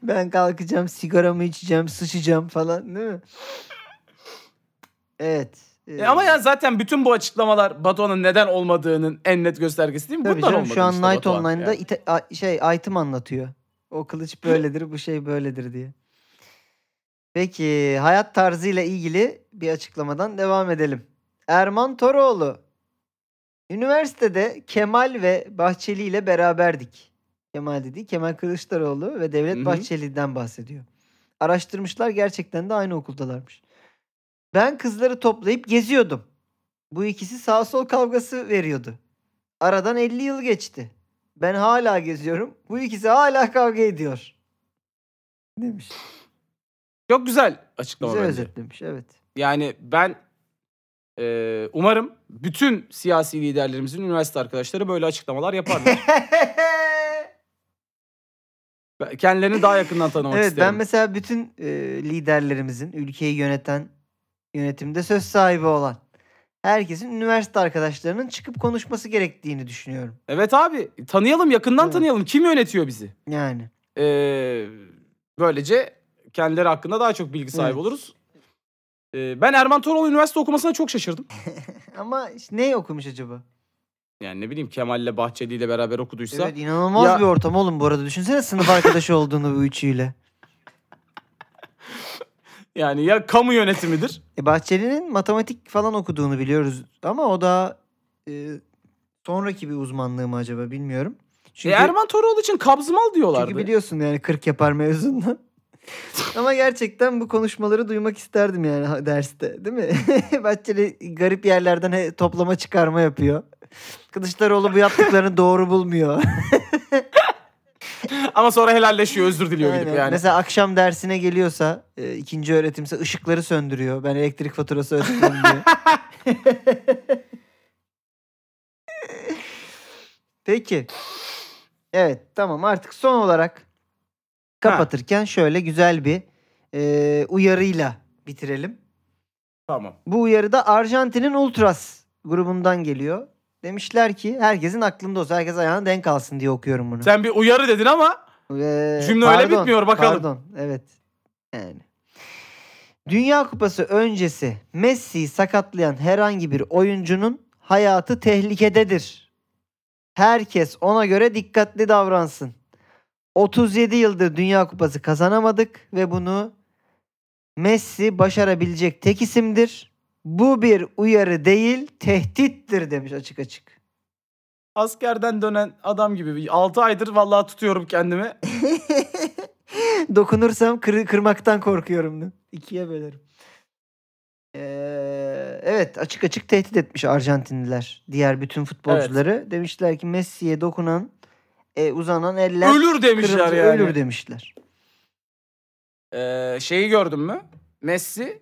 ben kalkacağım, sigaramı içeceğim, sıçacağım falan değil mi? Evet. E ama ya zaten bütün bu açıklamalar Batuhan'ın neden olmadığının en net göstergesi değil mi? Tabii Bundan canım şu an işte Night Batuhan Online'da yani. ite- a- şey item anlatıyor. O kılıç böyledir, bu şey böyledir diye. Peki hayat tarzıyla ilgili bir açıklamadan devam edelim. Erman Toroğlu. Üniversitede Kemal ve Bahçeli ile beraberdik. Kemal dedi Kemal Kılıçdaroğlu ve Devlet Hı hı. Bahçeli'den bahsediyor. Araştırmışlar gerçekten de aynı okuldalarmış. Ben kızları toplayıp geziyordum. Bu ikisi sağ sol kavgası veriyordu. Aradan 50 yıl geçti. Ben hala geziyorum. Bu ikisi hala kavga ediyor. Demiş. Çok güzel açıklama Güzel bence. özetlemiş evet. Yani ben e, umarım bütün siyasi liderlerimizin üniversite arkadaşları böyle açıklamalar yaparlar. Kendilerini daha yakından tanımak evet isterim. ben mesela bütün e, liderlerimizin ülkeyi yöneten yönetimde söz sahibi olan herkesin üniversite arkadaşlarının çıkıp konuşması gerektiğini düşünüyorum. Evet abi tanıyalım yakından Evet. tanıyalım. Kim yönetiyor bizi? Yani. Ee, böylece kendileri hakkında daha çok bilgi sahibi Evet. oluruz. Ee, ben Erman Toroğlu üniversite okumasına çok şaşırdım. Ama işte ne okumuş acaba? Yani ne bileyim Kemal'le Bahçeli ile beraber okuduysa. Evet inanılmaz Ya- bir ortam oğlum bu arada. Düşünsene sınıf arkadaşı olduğunu bu üçüyle. Yani ya kamu yönetimidir. E Bahçeli'nin matematik falan okuduğunu biliyoruz ama o da e, sonraki bir uzmanlığı mı acaba bilmiyorum. E, Erman Toroğlu için kabzımal diyorlardı. çünkü biliyorsun yani 40 yapar mevzundan. ama gerçekten bu konuşmaları duymak isterdim yani derste değil mi? Bahçeli garip yerlerden he- toplama çıkarma yapıyor. Kılıçdaroğlu bu yaptıklarını doğru bulmuyor. Ama sonra helalleşiyor özür diliyor gidip Aynen. yani. Mesela akşam dersine geliyorsa e, ikinci öğretimse ışıkları söndürüyor. Ben elektrik faturası ödedim diye. Peki. Evet tamam artık son olarak kapatırken şöyle güzel bir e, uyarıyla bitirelim. Tamam. Bu uyarı da Arjantin'in Ultras grubundan geliyor. Demişler ki herkesin aklında olsun. Herkes ayağına denk alsın diye okuyorum bunu. Sen bir uyarı dedin ama Ee, Cümle öyle bitmiyor, bakalım. Pardon evet. Yani. Dünya Kupası öncesi Messi'yi sakatlayan herhangi bir oyuncunun hayatı tehlikededir. Herkes ona göre dikkatli davransın. 37 yıldır Dünya Kupası kazanamadık ve bunu Messi başarabilecek tek isimdir. Bu bir uyarı değil, tehdittir demiş açık açık. askerden dönen adam gibi. 6 aydır vallahi tutuyorum kendimi. Dokunursam kır- kırmaktan korkuyorum. İkiye bölerim. Ee, evet açık açık tehdit etmiş Arjantinliler diğer bütün futbolcuları. Demişler ki Messi'ye dokunan e, uzanan eller Ölür demişler kırılır, yani. ölür demişler. Ee, şeyi gördün mü? Messi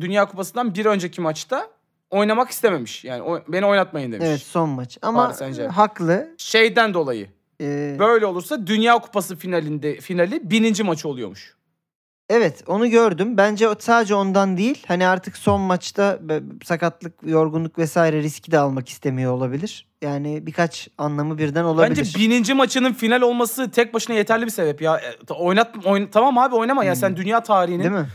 Dünya Kupası'ndan bir önceki maçta oynamak istememiş. Yani o- beni oynatmayın demiş. Evet son maç ama Paris Saint-Germain. haklı. Şeyden dolayı. Ee, Böyle olursa Dünya Kupası finalinde finali bininci maçı oluyormuş. Evet onu gördüm. Bence sadece ondan değil. Hani artık son maçta sakatlık, yorgunluk vesaire riski de almak istemiyor olabilir. Yani birkaç anlamı birden olabilir. Bence bininci maçının final olması tek başına yeterli bir sebep ya. E, Oynat, oyn- tamam abi oynama ya Hmm. sen dünya tarihinin Değil mi?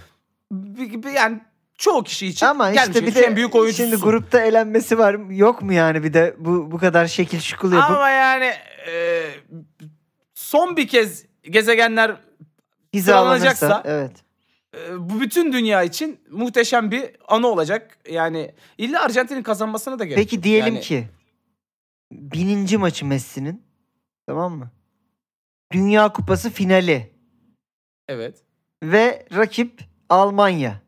bir- bir- yani çoğu kişi için Ama gelmiş işte bir de en büyük oyuncusu. şimdi grupta elenmesi var. Yok mu yani bir de bu bu kadar şekil şukul yapıp Ama yani e, son bir kez gezegenler sıralanacaksa- Evet. e, bu bütün dünya için muhteşem bir anı olacak. Yani illa Arjantin'in kazanmasına da gerek Peki diyelim Yani ki bininci maçı Messi'nin tamam mı? Dünya Kupası finali Evet. ve rakip Almanya.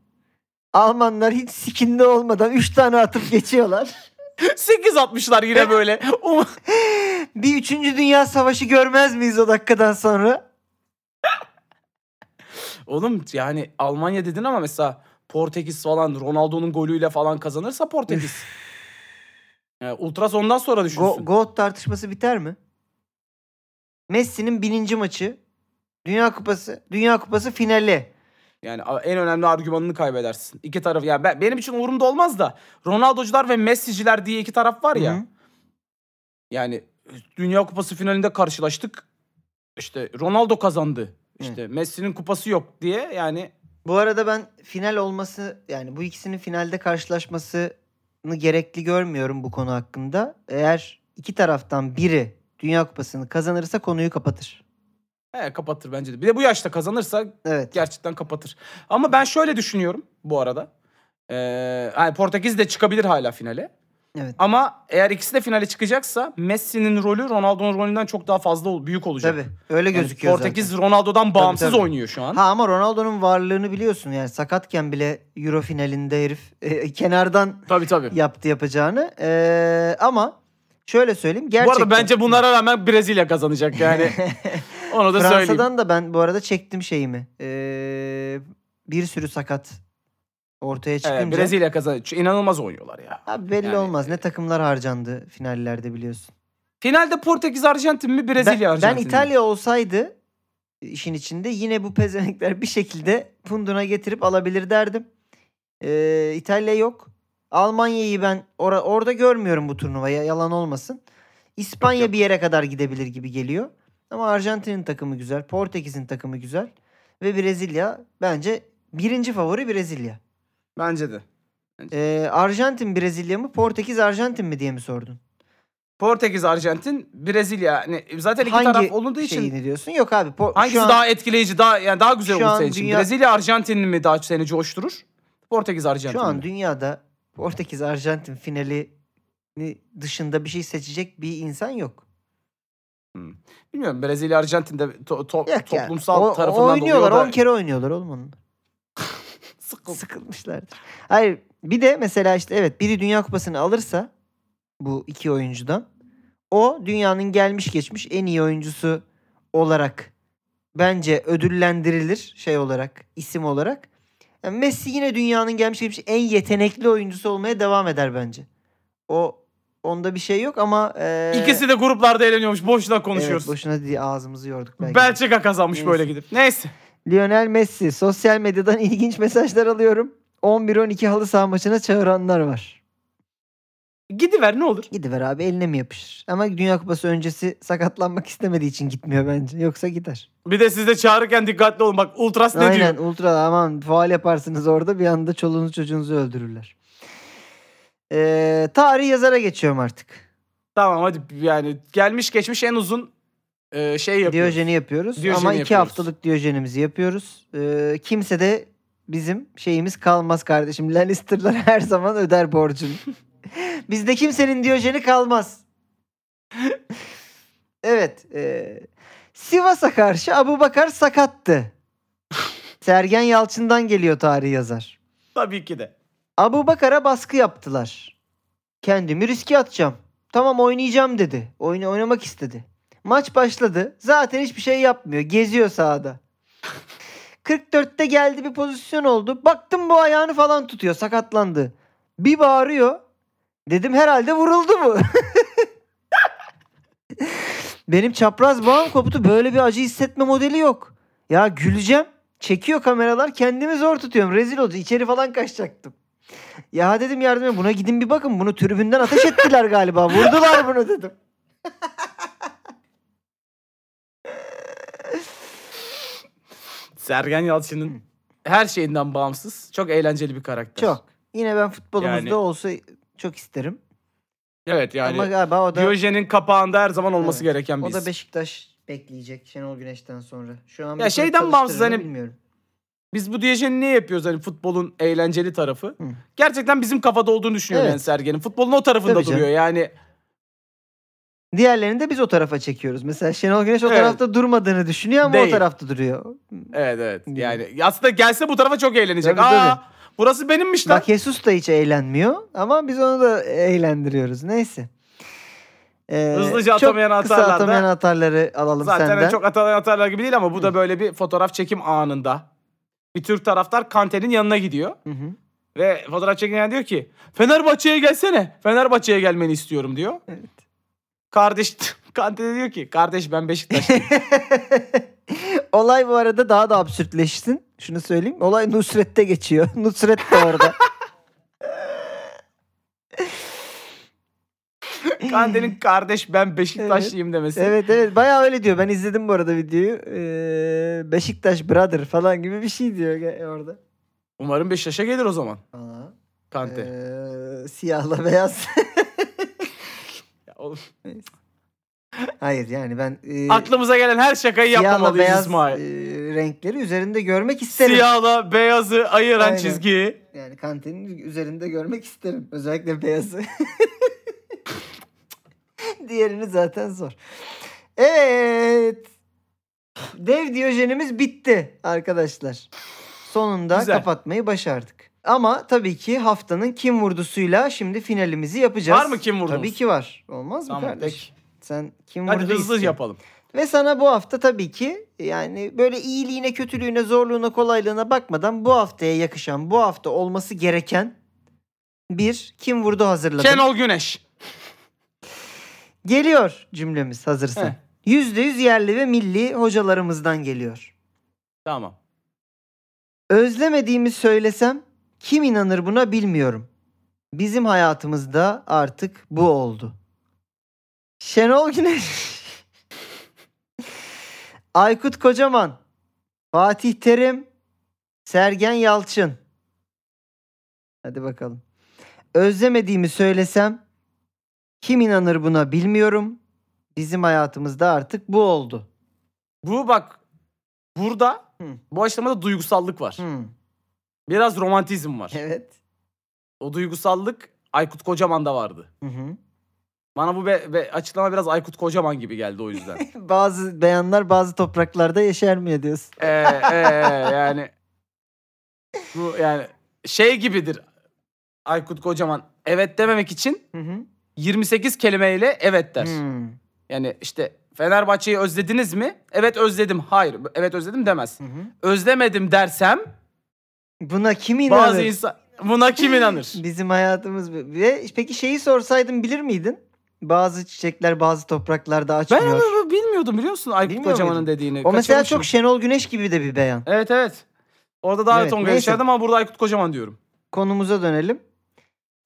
Almanlar hiç sikinde olmadan 3 tane atıp geçiyorlar. 8 atmışlar yine böyle. Bir 3. Dünya Savaşı görmez miyiz o dakikadan sonra? Oğlum yani Almanya dedin ama mesela Portekiz falan Ronaldo'nun golüyle falan kazanırsa Portekiz. Yani Ultras ondan sonra düşünsün. Go- Goat tartışması biter mi? Messi'nin bininci maçı. Dünya Kupası, Dünya Kupası finali. Yani en önemli argümanını kaybedersin. İki taraf ya ben, benim için umurumda olmaz da Ronaldo'cular ve Messi'ciler diye iki taraf var ya. Hı hı. Yani Dünya Kupası finalinde karşılaştık. İşte Ronaldo kazandı. İşte Messi'nin kupası yok diye yani Bu arada ben final olması yani bu ikisinin finalde karşılaşmasını gerekli görmüyorum bu konu hakkında. Eğer iki taraftan biri Dünya Kupası'nı kazanırsa konuyu kapatır. he, kapatır bence de. Bir de bu yaşta kazanırsa Evet. gerçekten kapatır. Ama ben şöyle düşünüyorum bu arada. Ee, yani Portekiz de çıkabilir hala finale. Evet. Ama eğer ikisi de finale çıkacaksa Messi'nin rolü Ronaldo'nun rolünden çok daha fazla büyük olacak. Tabii. Öyle Yani gözüküyor Portekiz zaten. Ronaldo'dan bağımsız tabii. oynuyor şu an. Ha ama Ronaldo'nun varlığını biliyorsun yani sakatken bile Euro finalinde herif e, kenardan Tabii tabii. yaptı yapacağını. Ee, ama şöyle söyleyeyim gerçekten. Bu arada bence bunlara rağmen Brezilya kazanacak yani. Onu da söyleyeyim. Fransa'dan da ben bu arada çektim şeyimi. Ee, bir sürü sakat ortaya çıkınca. Evet, Brezilya kazanacak. Çünkü İnanılmaz oynuyorlar ya. Abi belli Yani- olmaz. Ne takımlar harcandı finallerde biliyorsun. Finalde Portekiz Arjantin mi Brezilya Ben, ben Arjantin mi? İtalya olsaydı işin içinde yine bu pezevenkler bir şekilde punduna getirip alabilir derdim. Ee, İtalya yok. Almanya'yı ben ora- orada görmüyorum bu turnuvaya yalan olmasın. İspanya bir yere kadar gidebilir gibi geliyor. Ama Arjantin'in takımı güzel. Portekiz'in takımı güzel. Ve Brezilya bence birinci favori Brezilya. Bence de. Ee, Arjantin Brezilya mı Portekiz Arjantin mi diye mi sordun? Portekiz Arjantin Brezilya yani zaten iki Hangi taraf olunduğu için şeyini diyorsun? Yok abi. Po- hangisi an- daha etkileyici daha yani daha güzel olur senin için? dünya- Brezilya Arjantin mi daha seni coşturur? Portekiz Arjantin Şu an mi? dünyada Portekiz Arjantin finali dışında bir şey seçecek bir insan yok. Bilmiyorum Brezilya Arjantin'de to- to- Yok toplumsal O- tarafından oynuyorlar. dolayı o 10 da kere oynuyorlar oğlum onun. Sıkı- Sıkılmışlardır. Hayır bir de mesela işte evet biri Dünya Kupası'nı alırsa bu iki oyuncudan o dünyanın gelmiş geçmiş en iyi oyuncusu olarak bence ödüllendirilir şey olarak isim olarak. Yani Messi yine dünyanın gelmiş geçmiş en yetenekli oyuncusu olmaya devam eder bence. O onda bir şey yok ama eee, İkisi de gruplarda eğleniyormuş. Boşuna konuşuyoruz. Evet, boşuna diye ağzımızı yorduk belki. Belçika kazanmış Neyse. böyle gidip. Neyse. Lionel Messi sosyal medyadan ilginç mesajlar alıyorum. 11-12 halı saha maçına çağıranlar var. Gidiver ne olur. Gidiver abi eline mi yapışır? Ama Dünya Kupası öncesi sakatlanmak istemediği için gitmiyor bence. Yoksa gider. Bir de siz de çağırırken dikkatli olun. Bak Ultras ne Aynen diyor? ultra aman faal yaparsınız orada bir anda çoluğunuzu çocuğunuzu öldürürler. Ee, tarih yazara geçiyorum artık. Tamam hadi yani gelmiş geçmiş en uzun e, şey yapıyoruz. Diyojeni yapıyoruz Diyojeni ama iki yapıyoruz. haftalık Diyojenimizi yapıyoruz. Ee, kimse de bizim şeyimiz kalmaz kardeşim. Lannister'lar her zaman öder borcunu. Bizde kimsenin Diyojeni kalmaz. evet. E, Sivas'a karşı Abu Bakar sakattı. Sergen Yalçın'dan geliyor tarih yazar. Tabii ki de. Abu Bakar'a baskı yaptılar. Kendimi riske atacağım. Tamam oynayacağım dedi. Oyunu oynamak istedi. Maç başladı. Zaten hiçbir şey yapmıyor. Geziyor sahada. 44'te geldi bir pozisyon oldu. Baktım bu ayağını falan tutuyor. Sakatlandı. Bir bağırıyor. Dedim herhalde vuruldu bu. Benim çapraz bağım koptu. Böyle bir acı hissetme modeli yok. Ya güleceğim. Çekiyor kameralar. Kendimi zor tutuyorum. Rezil oldu. İçeri falan kaçacaktım. Ya dedim yardım edin. Buna gidin bir bakın. Bunu tribünden ateş ettiler galiba. Vurdular bunu dedim. Sergen Yalçın'ın her şeyinden bağımsız çok eğlenceli bir karakter. Çok. Yine ben futbolumuzda Yani- olsa çok isterim. Evet yani Ama galiba o da Diyojen'in kapağında her zaman olması Evet. gereken bir o da. Beşiktaş bekleyecek Şenol Güneş'ten sonra. Şu an Ya bir şeyden çalıştırır bağımsız mı hani- bilmiyorum. Biz bu Diyojen'i niye yapıyoruz hani futbolun eğlenceli tarafı? Hı. Gerçekten bizim kafada olduğunu düşünüyorum Evet. yani Sergen'in. Futbolun o tarafında Tabii canım. duruyor yani. Diğerlerini de biz o tarafa çekiyoruz. Mesela Şenol Güneş o Evet. tarafta durmadığını düşünüyor ama Değil. o tarafta duruyor. Evet evet. Yani aslında gelse bu tarafa çok eğlenecek. Tabii, Aa tabii. burası benimmiş lan. Bak Jesus da hiç eğlenmiyor ama biz onu da eğlendiriyoruz. Neyse. Ee, Hızlıca çok atamayan kısa atarlarda- atamayan atarları alalım Zaten senden. hani çok atar atarlar gibi değil ama bu da böyle bir fotoğraf çekim anında. Bir Türk taraftar Kante'nin yanına gidiyor. Hı hı. Ve fotoğraf çekerken diyor ki Fenerbahçe'ye gelsene. Fenerbahçe'ye gelmeni istiyorum diyor. Evet. Kardeş Kante de diyor ki kardeş ben Beşiktaşlıyım. Olay bu arada daha da absürtleşsin. Şunu söyleyeyim. Olay Nusret'te geçiyor. Nusret de orada. Kante'nin kardeş ben Beşiktaşlıyım demesi. evet evet bayağı öyle diyor. Ben izledim bu arada videoyu. Ee, Beşiktaş brother falan gibi bir şey diyor orada. Umarım Beşiktaş'a gelir o zaman Aa, Kante. ee, siyahla beyaz. Oğlum, Hayır yani ben e, Aklımıza gelen her şakayı yapmamalıyız beyaz İsmail. e, renkleri üzerinde görmek isterim. Siyahla beyazı ayıran Aynen. çizgi. Yani kantenin üzerinde görmek isterim. Özellikle beyazı. Diğerini zaten zor. Evet. Dev Diyojenimiz bitti arkadaşlar. Sonunda Güzel. kapatmayı başardık. Ama tabii ki haftanın kim vurdusuyla şimdi finalimizi yapacağız. Var mı kim vurdumuz? Tabii ki var. Olmaz mı Tamam kardeş? peki. Sen kim Hadi vurdu hızlı iste. yapalım. Ve sana bu hafta tabii ki yani böyle iyiliğine, kötülüğüne, zorluğuna, kolaylığına bakmadan bu haftaya yakışan, bu hafta olması gereken bir kim vurdu hazırladım. Şenol Güneş. Geliyor cümlemiz hazırsan. Heh. Yüzde yüz yerli ve milli hocalarımızdan geliyor. Tamam. Özlemediğimi söylesem kim inanır buna bilmiyorum. Bizim hayatımızda artık bu oldu. Şenol Güneş. Aykut Kocaman. Fatih Terim. Sergen Yalçın. Hadi bakalım. Özlemediğimi söylesem kim inanır buna bilmiyorum. Bizim hayatımızda artık bu oldu. Bu bak burada Hı. bu açıklamada duygusallık var. Hmm, Biraz romantizm var. Evet. O duygusallık Aykut Kocaman'da vardı. Hı hı. Bana bu be, be- açıklama biraz Aykut Kocaman gibi geldi o yüzden. Bazı beyanlar bazı topraklarda yeşermiyor diyorsun. ee, ee, yani bu yani şey gibidir Aykut Kocaman evet dememek için Hı hı. 28 kelimeyle evet der. Hmm. Yani işte Fenerbahçe'yi özlediniz mi? Evet özledim. Hayır. Evet özledim demez. Hı hı. Özlemedim dersem Buna kim inanır? bazı insan buna kim inanır? Bizim hayatımız ve peki şeyi sorsaydım bilir miydin? Bazı çiçekler bazı topraklarda Ben açmıyor. onu bilmiyordum biliyor musun Aykut Bilmiyor Kocaman'ın muydun? dediğini. o mesela çok Şenol Güneş gibi de bir beyan. Evet evet. Orada daha Evet, neyse. düşerdim ama burada Aykut Kocaman diyorum. Konumuza dönelim.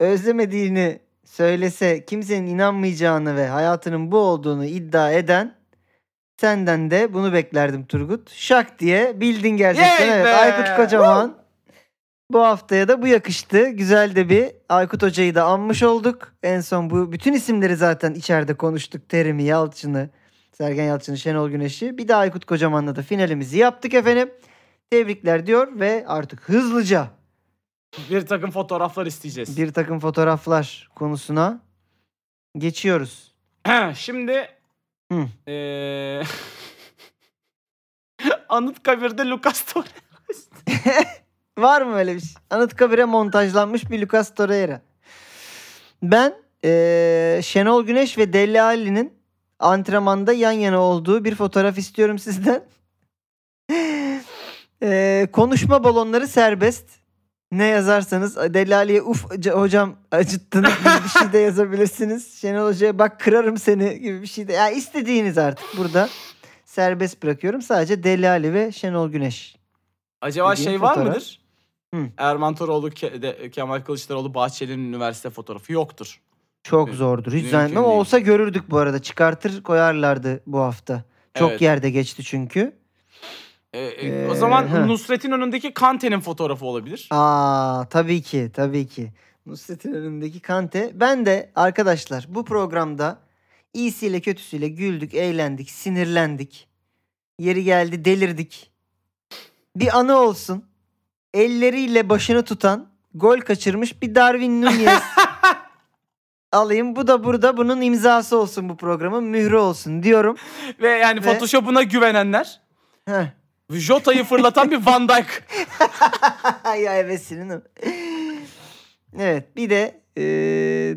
Özlemediğini söylese kimsenin inanmayacağını ve hayatının bu olduğunu iddia eden senden de bunu beklerdim Turgut. Şak diye bildin gerçekten. Yay evet be! Aykut Kocaman. Bu haftaya da bu yakıştı. Güzel de bir Aykut Hoca'yı da anmış olduk. En son bu bütün isimleri zaten içeride konuştuk. Terim'i, Yalçın'ı, Sergen Yalçın'ı, Şenol Güneş'i. Bir de Aykut Kocaman'la da finalimizi yaptık efendim. Tebrikler diyor ve artık hızlıca Bir takım fotoğraflar isteyeceğiz. bir takım fotoğraflar konusuna geçiyoruz. Şimdi Hı. eee Anıtkabir'de Lucas Torreira. Var mı öyle bir şey? Anıtkabir'e montajlanmış bir Lucas Torreira. Ben eee, Şenol Güneş ve Deli Ali'nin antrenmanda yan yana olduğu bir fotoğraf istiyorum sizden. Eee, konuşma balonları serbest. Ne yazarsanız Deli Ali'ye uf hocam acıttın gibi bir şey de yazabilirsiniz. Şenol Hoca'ya bak kırarım seni gibi bir şey de. Ya istediğiniz artık burada serbest bırakıyorum. Sadece Deli Ali ve Şenol Güneş. Acaba şey var fotoğraf. mıdır? Hı. Erman Toroğlu, Ke- de- Kemal Kılıçdaroğlu, Bahçeli'nin üniversite fotoğrafı yoktur. Çok Mü- zordur. Hiç mümkün zannetmem. değil. Olsa görürdük bu arada. Çıkartır koyarlardı bu hafta. Çok Evet. yerde geçti çünkü. Ee, e, Ee, o zaman heh. Nusret'in önündeki Kante'nin fotoğrafı olabilir. Aa tabii ki tabii ki. Nusret'in önündeki Kante. Ben de arkadaşlar bu programda iyisiyle kötüsüyle güldük, eğlendik, sinirlendik. Yeri geldi delirdik. Bir anı olsun. Elleriyle başını tutan, gol kaçırmış bir Darwin Nunez. Alayım. Bu da burada bunun imzası olsun bu programın. Mührü olsun diyorum. Ve yani Ve- Photoshop'una güvenenler Heh. Jota'yı fırlatan bir Van Dijk. ya evesinin o. Evet bir de e,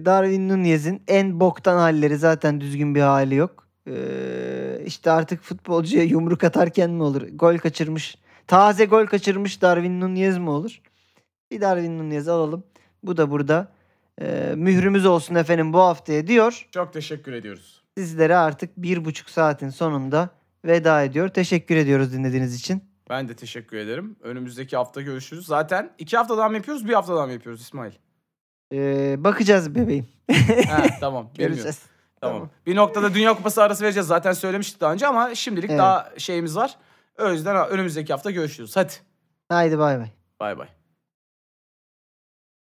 Darwin Nunez'in en boktan halleri zaten düzgün bir hali yok. E, işte artık futbolcuya yumruk atarken mi olur? Gol kaçırmış. Taze gol kaçırmış Darwin Nunez mi olur? Bir Darwin Nunez alalım. Bu da burada e, mührümüz olsun efendim bu haftaya diyor. Çok teşekkür ediyoruz. Sizlere artık bir buçuk saatin sonunda veda ediyor. Teşekkür ediyoruz dinlediğiniz için. Ben de teşekkür ederim. Önümüzdeki hafta görüşürüz. Zaten iki haftadan mı yapıyoruz, bir haftadan mı yapıyoruz İsmail? E, bakacağız bebeğim. ha, tamam. Göreceğiz. Tamam. Tamam. Bir noktada Dünya Kupası arası vereceğiz. Zaten söylemiştik daha önce ama şimdilik Evet. daha şeyimiz var. O yüzden önümüzdeki hafta görüşürüz. Hadi. Haydi bay bay. Bay bay.